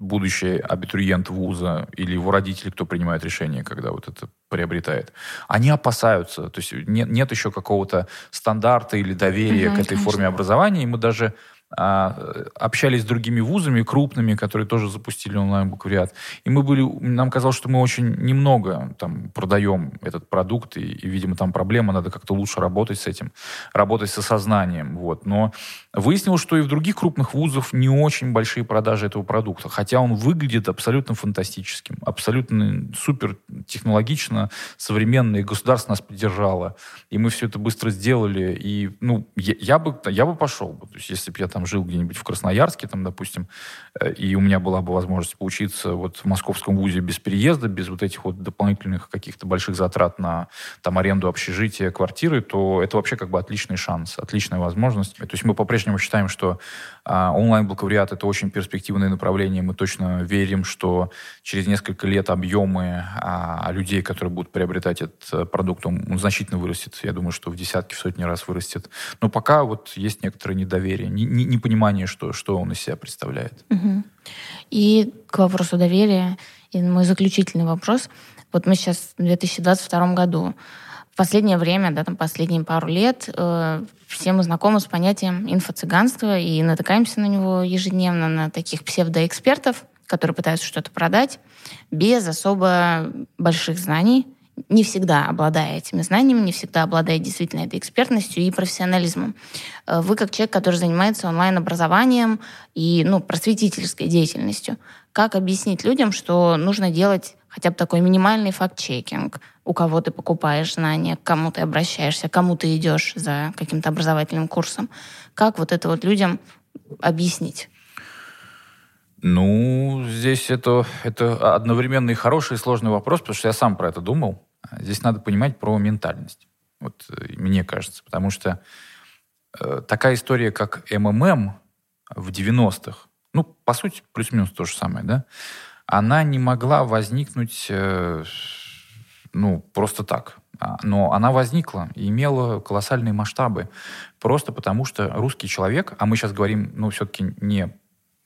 будущий абитуриент вуза или его родители, кто принимает решение, когда вот это приобретает, они опасаются. То есть нет, нет еще какого-то стандарта или доверия угу, к этой конечно. форме образования. И мы даже общались с другими вузами крупными, которые тоже запустили онлайн-бакалавриат. И мы были, нам казалось, что мы очень немного там продаем этот продукт, и, и видимо, там проблема, надо как-то лучше работать с этим, работать с осознанием. Вот. Но выяснилось, что и в других крупных вузах не очень большие продажи этого продукта, хотя он выглядит абсолютно фантастическим, абсолютно супер технологично, современно, и государство нас поддержало, и мы все это быстро сделали, и ну, я, я, бы, я бы пошел то есть если бы я там жил где-нибудь в Красноярске, там, допустим, э, и у меня была бы возможность поучиться вот в московском вузе без переезда, без вот этих вот дополнительных каких-то больших затрат на там аренду общежития, квартиры, то это вообще как бы отличный шанс, отличная возможность. То есть мы по-прежнему считаем, что а, онлайн-бакалавриат это очень перспективное направление. Мы точно верим, что через несколько лет объемы а, людей, которые будут приобретать этот э, продукт, он, он значительно вырастет. Я думаю, что в десятки, в сотни раз вырастет. Но пока вот есть некоторое недоверие. Не, не, непонимание, что, что он из себя представляет. И к вопросу доверия, и мой заключительный вопрос. Вот мы сейчас в 2022 году. В последнее время, да, там последние пару лет, э, все мы знакомы с понятием инфо-цыганства и натыкаемся на него ежедневно, на таких псевдоэкспертов, которые пытаются что-то продать без особо больших знаний не всегда обладая этими знаниями, не всегда обладая действительно этой экспертностью и профессионализмом. Э, вы как человек, который занимается онлайн-образованием и ну, просветительской деятельностью, как объяснить людям, что нужно делать хотя бы такой минимальный факт-чекинг, у кого ты покупаешь знания, к кому ты обращаешься, кому ты идешь за каким-то образовательным курсом. Как вот это вот людям объяснить? Ну, здесь это, это одновременно и хороший, и сложный вопрос, потому что я сам про это думал. Здесь надо понимать про ментальность. Вот э, мне кажется. Потому что э, такая история, как МММ в 90-х, ну, по сути, плюс-минус то же самое, да, она не могла возникнуть, э, ну, просто так. А, но она возникла и имела колоссальные масштабы. Просто потому что русский человек, а мы сейчас говорим, ну, все-таки не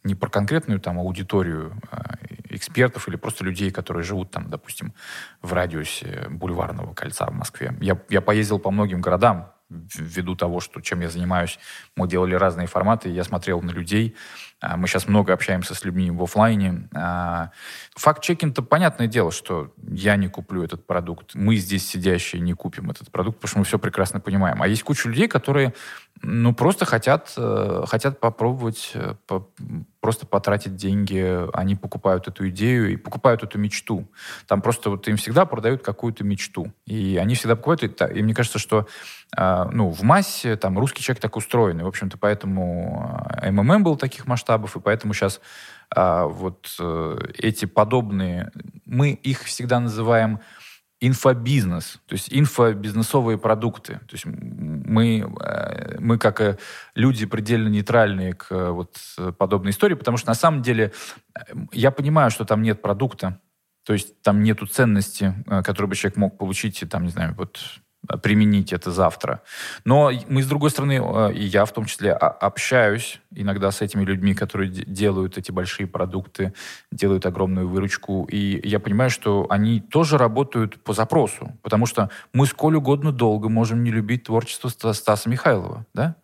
не про конкретную там аудиторию а, экспертов или просто людей, которые живут там, допустим, в радиусе бульварного кольца в Москве. Я, я поездил по многим городам, ввиду того, что чем я занимаюсь, мы делали разные форматы, я смотрел на людей, а, мы сейчас много общаемся с людьми в офлайне. А, факт-чекинг-то понятное дело, что я не куплю этот продукт, мы здесь сидящие не купим этот продукт, потому что мы все прекрасно понимаем. А есть куча людей, которые ну, просто хотят, э, хотят попробовать э, просто потратить деньги, они покупают эту идею и покупают эту мечту. Там просто вот им всегда продают какую-то мечту. И они всегда покупают, и, мне кажется, что а, ну, в массе там русский человек так устроен. И, в общем-то, поэтому МММ был таких масштабов, и поэтому сейчас вот э, эти подобные, мы их всегда называем инфобизнес, то есть инфобизнесовые продукты. То есть мы, э, мы как э, люди предельно нейтральные к э, вот подобной истории, потому что на самом деле я понимаю, что там нет продукта, то есть там нету ценности, которую бы человек мог получить, там, не знаю, вот применить это завтра. Но мы, с другой стороны, э, и я в том числе, общаюсь иногда с этими людьми, которые делают эти большие продукты, делают огромную выручку, и я понимаю, что они тоже работают по запросу, потому что мы сколь угодно долго можем не любить творчество Стаса Михайлова, да?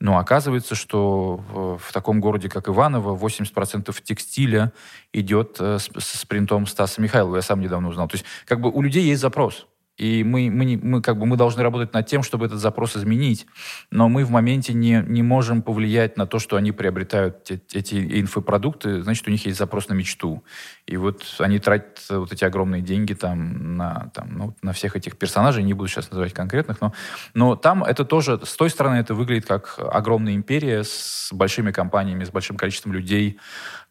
Но оказывается, что в, в таком городе, как Иваново, 80% текстиля идет э, с, с принтом Стаса Михайлова. Я сам недавно узнал. То есть как бы у людей есть запрос. И мы, мы, мы, как бы, мы должны работать над тем, чтобы этот запрос изменить. Но мы в моменте не, не можем повлиять на то, что они приобретают эти, инфопродукты. Значит, у них есть запрос на мечту. И вот они тратят вот эти огромные деньги там на, там, ну, на всех этих персонажей. Не буду сейчас называть конкретных. Но, но там это тоже, с той стороны, это выглядит как огромная империя с большими компаниями, с большим количеством людей,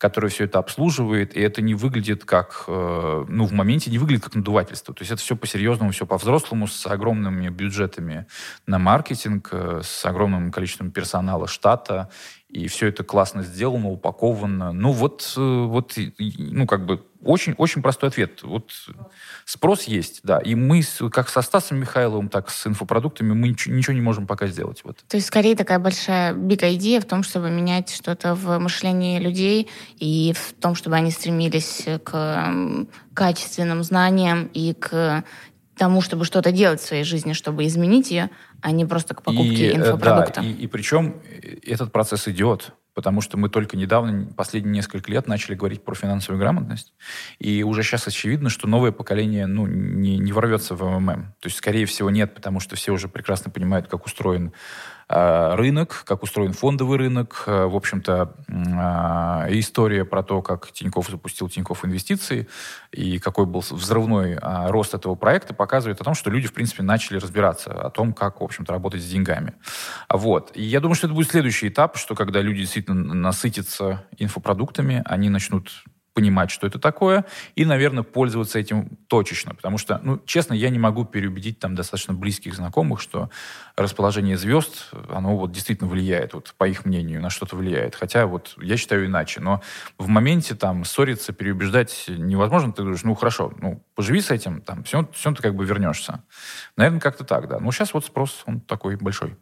который все это обслуживает, и это не выглядит как, э, ну, в моменте не выглядит как надувательство. То есть это все по-серьезному, все по-взрослому, с огромными бюджетами на маркетинг, э, с огромным количеством персонала штата, и все это классно сделано, упаковано. Ну вот, э, вот ну как бы очень, очень простой ответ. Вот спрос есть, да. И мы, как со Стасом Михайловым, так с инфопродуктами, мы ничего, ничего не можем пока сделать. Вот. То есть, скорее, такая большая big идея в том, чтобы менять что-то в мышлении людей и в том, чтобы они стремились к качественным знаниям и к тому, чтобы что-то делать в своей жизни, чтобы изменить ее, а не просто к покупке и, инфопродукта. Да, и, и причем этот процесс идет потому что мы только недавно, последние несколько лет, начали говорить про финансовую грамотность, и уже сейчас очевидно, что новое поколение ну, не, не ворвется в МММ. То есть, скорее всего, нет, потому что все уже прекрасно понимают, как устроен Э, рынок, как устроен фондовый рынок. Э, в общем-то, э, история про то, как Тиньков запустил Тиньков инвестиции и какой был взрывной рост этого проекта, показывает о том, что люди, в принципе, начали разбираться о том, как, в общем-то, работать с деньгами. Вот. И я думаю, что это будет следующий этап, что когда люди действительно насытятся инфопродуктами, они начнут понимать, что это такое, и, наверное, пользоваться этим точечно. Потому что, ну, честно, я не могу переубедить там достаточно близких знакомых, что расположение звезд, оно вот действительно влияет, вот по их мнению, на что-то влияет. Хотя вот я считаю иначе. Но в моменте там ссориться, переубеждать невозможно. Ты говоришь, ну, хорошо, ну, поживи с этим, там, все, все ты как бы вернешься. Наверное, как-то так, да. Ну, сейчас вот спрос, он такой большой.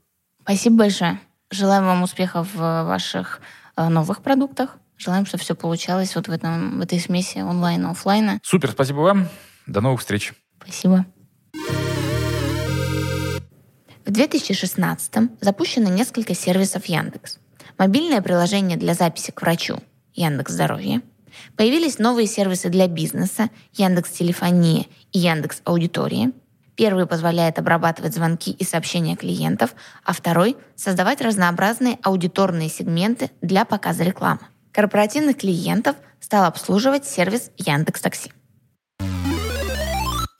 Спасибо большое. Желаем вам успехов в ваших э, новых продуктах. Желаем, чтобы все получалось вот в, этом, в этой смеси онлайна и офлайна. Супер, спасибо вам. До новых встреч. Спасибо. В 2016 запущено несколько сервисов Яндекс. Мобильное приложение для записи к врачу Яндекс Здоровье, Появились новые сервисы для бизнеса Яндекс Телефония и Яндекс Аудитория. Первый позволяет обрабатывать звонки и сообщения клиентов, а второй — создавать разнообразные аудиторные сегменты для показа рекламы. Корпоративных клиентов стал обслуживать сервис Яндекс Такси.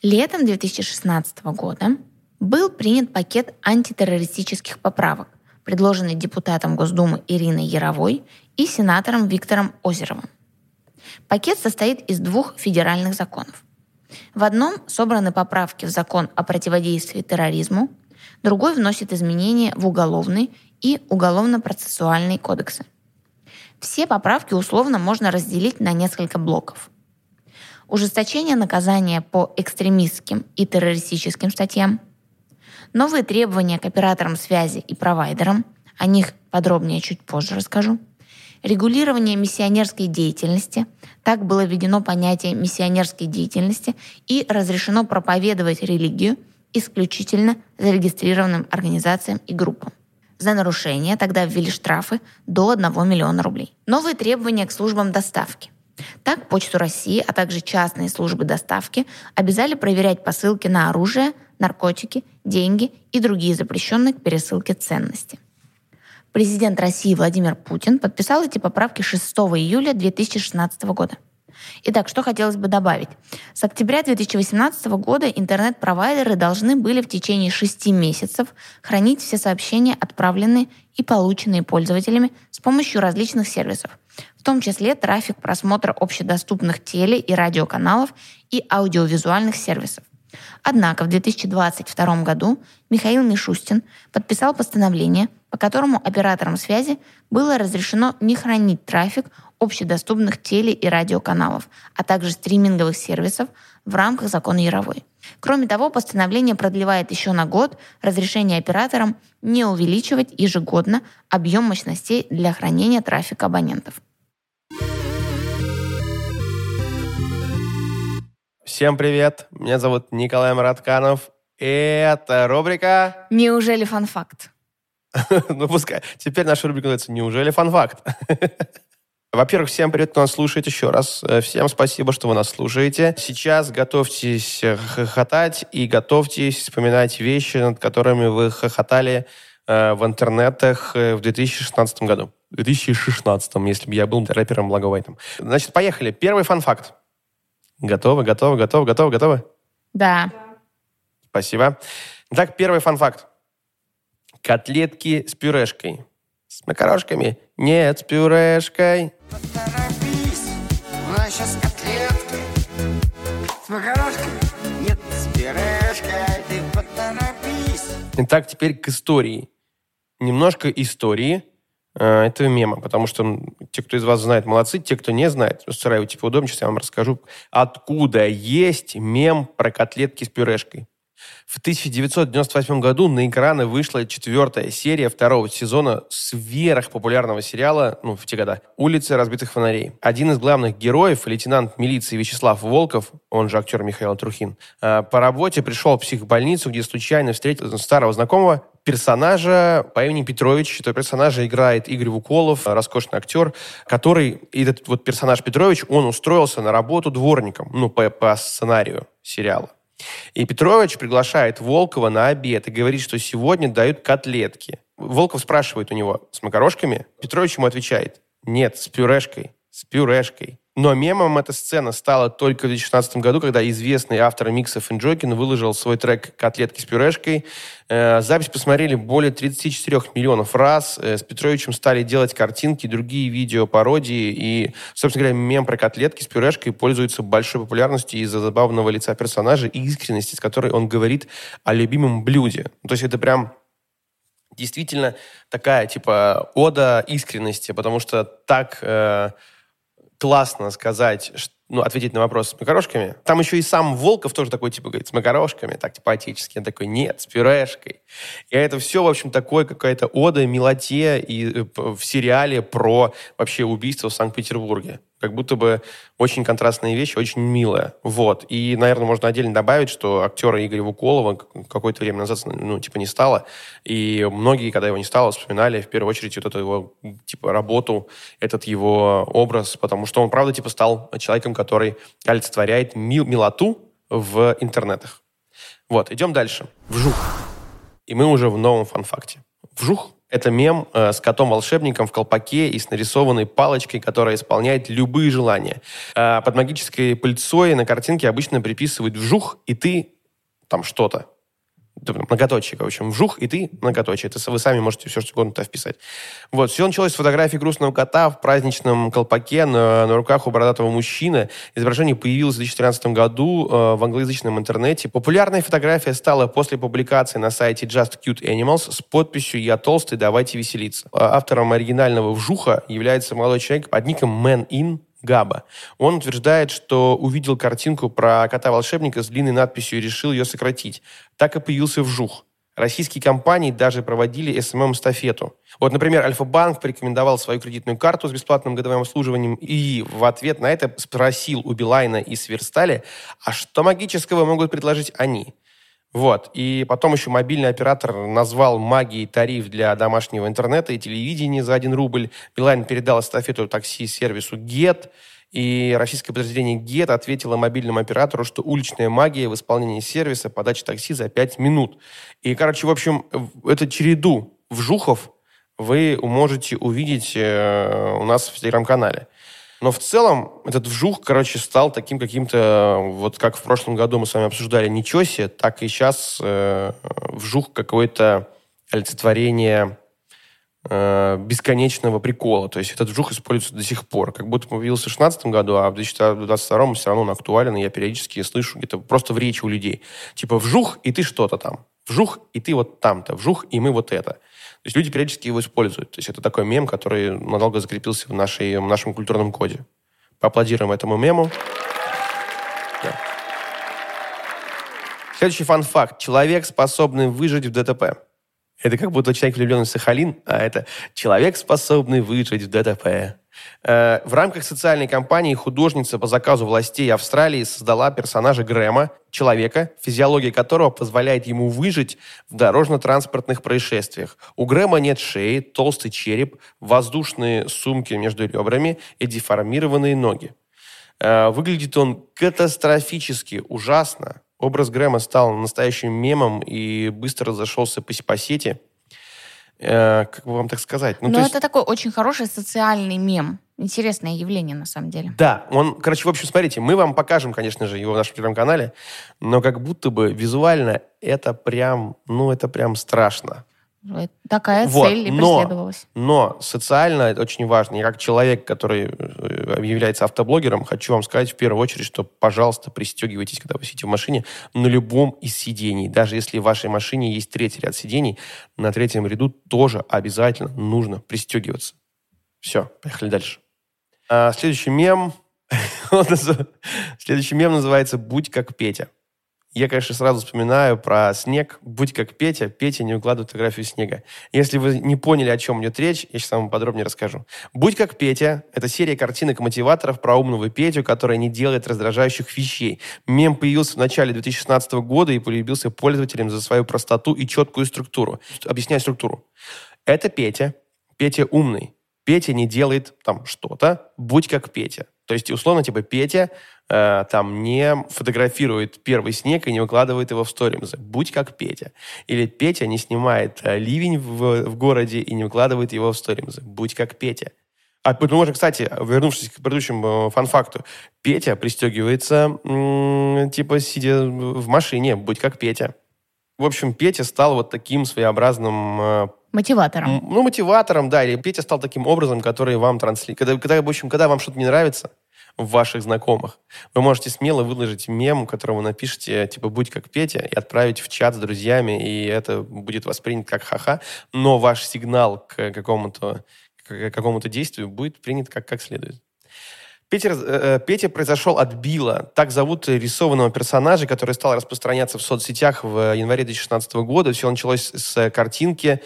Летом 2016 года был принят пакет антитеррористических поправок, предложенный депутатом Госдумы Ириной Яровой и сенатором Виктором Озеровым. Пакет состоит из двух федеральных законов. В одном собраны поправки в закон о противодействии терроризму, другой вносит изменения в уголовный и уголовно-процессуальный кодексы. Все поправки условно можно разделить на несколько блоков. Ужесточение наказания по экстремистским и террористическим статьям, новые требования к операторам связи и провайдерам, о них подробнее чуть позже расскажу – регулирование миссионерской деятельности. Так было введено понятие миссионерской деятельности и разрешено проповедовать религию исключительно зарегистрированным организациям и группам. За нарушение тогда ввели штрафы до 1 миллиона рублей. Новые требования к службам доставки. Так, Почту России, а также частные службы доставки обязали проверять посылки на оружие, наркотики, деньги и другие запрещенные к пересылке ценности – Президент России Владимир Путин подписал эти поправки 6 июля 2016 года. Итак, что хотелось бы добавить. С октября 2018 года интернет-провайдеры должны были в течение шести месяцев хранить все сообщения, отправленные и полученные пользователями с помощью различных сервисов, в том числе трафик просмотра общедоступных теле- и радиоканалов и аудиовизуальных сервисов. Однако в 2022 году Михаил Мишустин подписал постановление, по которому операторам связи было разрешено не хранить трафик общедоступных теле- и радиоканалов, а также стриминговых сервисов в рамках закона Яровой. Кроме того, постановление продлевает еще на год разрешение операторам не увеличивать ежегодно объем мощностей для хранения трафика абонентов. Всем привет, меня зовут Николай Маратканов. Это рубрика... Неужели фан-факт? [LAUGHS] ну, пускай. Теперь наша рубрика называется «Неужели фан-факт?» [LAUGHS] Во-первых, всем привет, кто нас слушает еще раз. Э, всем спасибо, что вы нас слушаете. Сейчас готовьтесь хохотать и готовьтесь вспоминать вещи, над которыми вы хохотали э, в интернетах э, в 2016 году. В 2016, если бы я был рэпером Благовайтом. Значит, поехали. Первый фан-факт. Готовы, готовы, готовы, готовы, готовы? Да. Спасибо. Итак, первый фан-факт. Котлетки с пюрешкой. С макарошками? Нет, с пюрешкой. Поторопись, у нас сейчас котлетки. С макарошками? Нет, с пюрешкой. Ты поторопись. Итак, теперь к истории. Немножко истории Э, этого мема, потому что те, кто из вас знает, молодцы, те, кто не знает, устраивайте поудобнее, сейчас я вам расскажу, откуда есть мем про котлетки с пюрешкой. В 1998 году на экраны вышла четвертая серия второго сезона сверхпопулярного сериала, ну, в те года, «Улицы разбитых фонарей». Один из главных героев, лейтенант милиции Вячеслав Волков, он же актер Михаил Трухин, э, по работе пришел в психбольницу, где случайно встретил старого знакомого, персонажа по имени Петрович. Этого персонажа играет Игорь Вуколов, роскошный актер, который, этот вот персонаж Петрович, он устроился на работу дворником, ну, по, по сценарию сериала. И Петрович приглашает Волкова на обед и говорит, что сегодня дают котлетки. Волков спрашивает у него, с макарошками? Петрович ему отвечает, нет, с пюрешкой, с пюрешкой. Но мемом эта сцена стала только в 2016 году, когда известный автор миксов Инджокин выложил свой трек «Котлетки с пюрешкой». Э, запись посмотрели более 34 миллионов раз. Э, с Петровичем стали делать картинки, другие видео, пародии. И, собственно говоря, мем про котлетки с пюрешкой пользуется большой популярностью из-за забавного лица персонажа и искренности, с которой он говорит о любимом блюде. То есть это прям действительно такая, типа, ода искренности, потому что так... Э, классно сказать, ну, ответить на вопрос с макарошками. Там еще и сам Волков тоже такой, типа, говорит, с макарошками, так, типа, отечески. Я такой, нет, с пюрешкой. И это все, в общем, такое какая-то ода, милоте и э, в сериале про вообще убийство в Санкт-Петербурге. Как будто бы очень контрастные вещи, очень милая. Вот. И, наверное, можно отдельно добавить, что актера Игоря Вуколова какое-то время назад, ну, типа, не стало. И многие, когда его не стало, вспоминали в первую очередь вот эту его, типа, работу, этот его образ, потому что он, правда, типа, стал человеком, который олицетворяет мил милоту в интернетах. Вот, идем дальше. Вжух. И мы уже в новом фан-факте. Вжух это мем э, с котом-волшебником в колпаке и с нарисованной палочкой, которая исполняет любые желания. Э, под магической пыльцой на картинке обычно приписывают вжух, и ты там что-то многоточие, в общем, вжух, и ты многоточие. Это вы сами можете все что угодно туда вписать. Вот, все началось с фотографии грустного кота в праздничном колпаке на, на руках у бородатого мужчины. Изображение появилось в 2013 году э, в англоязычном интернете. Популярная фотография стала после публикации на сайте Just Cute Animals с подписью «Я толстый, давайте веселиться». Автором оригинального вжуха является молодой человек под ником Man In, Габа. Он утверждает, что увидел картинку про кота-волшебника с длинной надписью и решил ее сократить. Так и появился вжух. Российские компании даже проводили SMM-эстафету. Вот, например, Альфа-банк порекомендовал свою кредитную карту с бесплатным годовым обслуживанием и в ответ на это спросил у Билайна и Сверстали, а что магического могут предложить они? Вот. И потом еще мобильный оператор назвал магией тариф для домашнего интернета и телевидения за 1 рубль. Билайн передал эстафету такси-сервису Get. И российское подразделение Get ответило мобильному оператору, что уличная магия в исполнении сервиса подачи такси за 5 минут. И, короче, в общем, эту череду вжухов вы можете увидеть э, у нас в телеграм-канале. Но в целом этот вжух, короче, стал таким каким-то, вот как в прошлом году мы с вами обсуждали ничего себе, так и сейчас э, вжух какое-то олицетворение э, бесконечного прикола. То есть этот вжух используется до сих пор. Как будто появился в 2016 году, а в 2022 все равно он актуален, и я периодически слышу где-то просто в речи у людей. Типа вжух, и ты что-то там. Вжух, и ты вот там-то. Вжух, и мы вот это. То есть люди периодически его используют. То есть это такой мем, который надолго закрепился в, нашей, в нашем культурном коде. Поаплодируем этому мему. Да. Следующий фан-факт. Человек, способный выжить в ДТП. Это как будто человек влюбленный в Сахалин, а это человек, способный выжить в ДТП. Э, в рамках социальной кампании художница по заказу властей Австралии создала персонажа Грэма, человека, физиология которого позволяет ему выжить в дорожно-транспортных происшествиях. У Грэма нет шеи, толстый череп, воздушные сумки между ребрами и деформированные ноги. Э, выглядит он катастрофически ужасно. Образ Грэма стал настоящим мемом и быстро разошелся по, по сети – э, как бы вам так сказать? Ну, Но это есть... такой очень хороший социальный мем. Интересное явление, на самом деле. Да, он, короче, в общем, смотрите, мы вам покажем, конечно же, его в нашем телеграм-канале, но как будто бы визуально это прям, ну, это прям страшно. Такая вот. цель но, преследовалась. Но социально это очень важно. Я как человек, который э, является автоблогером, хочу вам сказать в первую очередь, что, пожалуйста, пристегивайтесь, когда вы сидите в машине, на любом из сидений. Даже если в вашей машине есть третий ряд сидений, на третьем ряду тоже обязательно нужно пристегиваться. Все, поехали дальше. А, следующий мем... [LAUGHS] Следующий мем называется «Будь как Петя». Я, конечно, сразу вспоминаю про снег. Будь как Петя, Петя не укладывает фотографию снега. Если вы не поняли, о чем идет речь, я сейчас вам подробнее расскажу. Будь как Петя — это серия картинок-мотиваторов про умного Петю, который не делает раздражающих вещей. Мем появился в начале 2016 года и полюбился пользователям за свою простоту и четкую структуру. Объясняю структуру. Это Петя. Петя умный. Петя не делает там что-то. Будь как Петя. То есть, условно, типа, Петя э, там не фотографирует первый снег и не выкладывает его в сторимзы. Будь как Петя. Или Петя не снимает э, ливень в, в городе и не выкладывает его в сторимзы. Будь как Петя. А потому что, кстати, вернувшись к предыдущему э, фан-факту, Петя пристегивается, м- типа, сидя в машине, будь как Петя. В общем, Петя стал вот таким своеобразным... Э, мотиватором. Ну, мотиватором, да. Или Петя стал таким образом, который вам транслирует. Когда, когда, в общем, когда вам что-то не нравится, в ваших знакомых. Вы можете смело выложить мем, который вы напишете, типа, будь как Петя, и отправить в чат с друзьями, и это будет воспринято как ха-ха, но ваш сигнал к какому-то к какому-то действию будет принят как, как следует. Питер, э, Петя произошел от Билла. Так зовут рисованного персонажа, который стал распространяться в соцсетях в январе 2016 года. Все началось с картинки, э,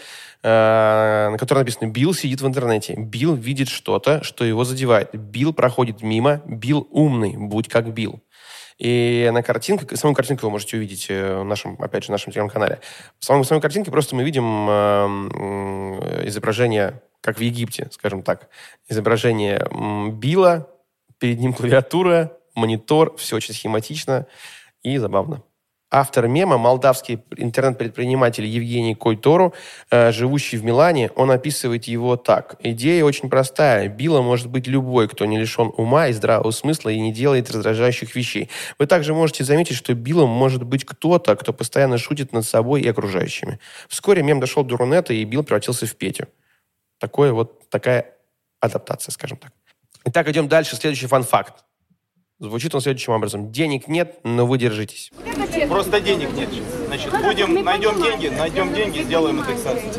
на которой написано «Билл сидит в интернете». Билл видит что-то, что его задевает. Билл проходит мимо. Билл умный, будь как Билл. И на картинке, саму картинку вы можете увидеть в нашем, опять же, в нашем телеграм-канале. В самой, самой картинке просто мы видим э, изображение, как в Египте, скажем так, изображение Билла, перед ним клавиатура, монитор, все очень схематично и забавно. Автор мема, молдавский интернет-предприниматель Евгений Койтору, э, живущий в Милане, он описывает его так. Идея очень простая. Билла может быть любой, кто не лишен ума и здравого смысла и не делает раздражающих вещей. Вы также можете заметить, что Биллом может быть кто-то, кто постоянно шутит над собой и окружающими. Вскоре мем дошел до Рунета, и Билл превратился в Петю. Такое вот, такая адаптация, скажем так. Итак, идем дальше. Следующий фан-факт. Звучит он следующим образом. Денег нет, но вы держитесь. Просто денег нет. Значит, будем, найдем деньги, найдем деньги, сделаем индексацию.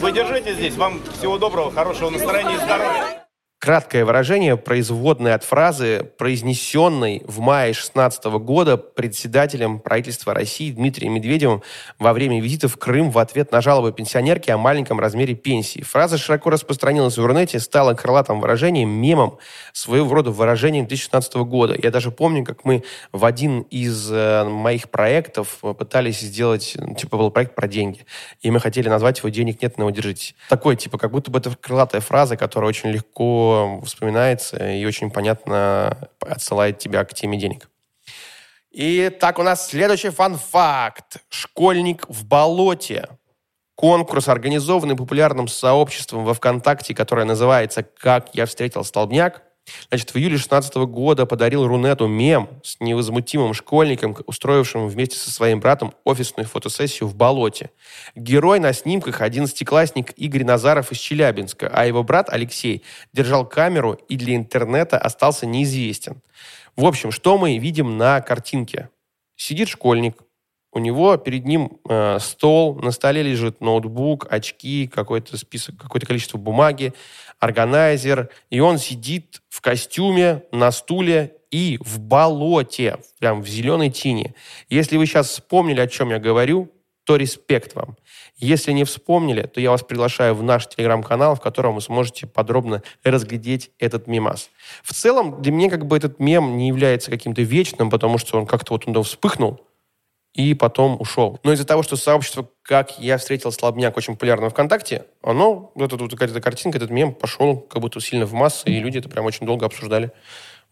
Вы держитесь здесь. Вам всего доброго, хорошего настроения и здоровья. Краткое выражение, производное от фразы, произнесенной в мае 2016 года председателем правительства России Дмитрием Медведевым во время визита в Крым в ответ на жалобы пенсионерки о маленьком размере пенсии. Фраза широко распространилась в интернете, стала крылатым выражением, мемом, своего рода выражением 2016 года. Я даже помню, как мы в один из э, моих проектов пытались сделать, типа был проект про деньги, и мы хотели назвать его «Денег нет, но удержитесь». Такой, типа, как будто бы это крылатая фраза, которая очень легко вспоминается и очень понятно отсылает тебя к теме денег. И так у нас следующий фан-факт. «Школьник в болоте». Конкурс, организованный популярным сообществом во ВКонтакте, которое называется «Как я встретил столбняк», Значит, в июле 2016 года подарил Рунету мем с невозмутимым школьником, устроившим вместе со своим братом офисную фотосессию в болоте. Герой на снимках – одиннадцатиклассник Игорь Назаров из Челябинска, а его брат Алексей держал камеру и для интернета остался неизвестен. В общем, что мы видим на картинке? Сидит школьник, у него перед ним э, стол, на столе лежит ноутбук, очки, какой-то список, какое-то количество бумаги, органайзер, и он сидит в костюме, на стуле и в болоте, прям в зеленой тени. Если вы сейчас вспомнили, о чем я говорю, то респект вам. Если не вспомнили, то я вас приглашаю в наш телеграм-канал, в котором вы сможете подробно разглядеть этот мемас. В целом, для меня как бы этот мем не является каким-то вечным, потому что он как-то вот он вспыхнул, и потом ушел. Но из-за того, что сообщество «Как я встретил слабняк» очень популярно ВКонтакте, оно, вот эта вот какая-то картинка, этот мем пошел как будто сильно в массы, и люди это прям очень долго обсуждали.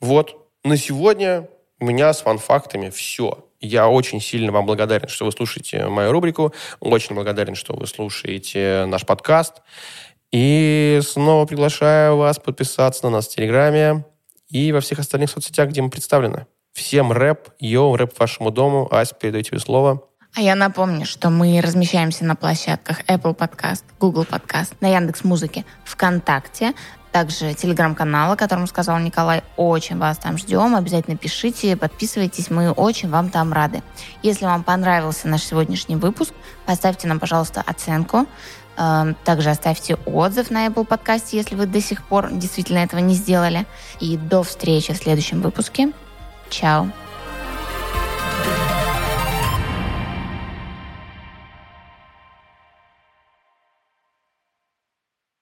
Вот. На сегодня у меня с фан-фактами все. Я очень сильно вам благодарен, что вы слушаете мою рубрику. Очень благодарен, что вы слушаете наш подкаст. И снова приглашаю вас подписаться на нас в Телеграме и во всех остальных соцсетях, где мы представлены. Всем рэп, йоу, рэп вашему дому. Ась, передаю тебе слово. А я напомню, что мы размещаемся на площадках Apple Podcast, Google Podcast, на Яндекс Музыке, ВКонтакте, также телеграм-канал, о котором сказал Николай. Очень вас там ждем. Обязательно пишите, подписывайтесь. Мы очень вам там рады. Если вам понравился наш сегодняшний выпуск, поставьте нам, пожалуйста, оценку. Эм, также оставьте отзыв на Apple подкасте, если вы до сих пор действительно этого не сделали. И до встречи в следующем выпуске. Ciao.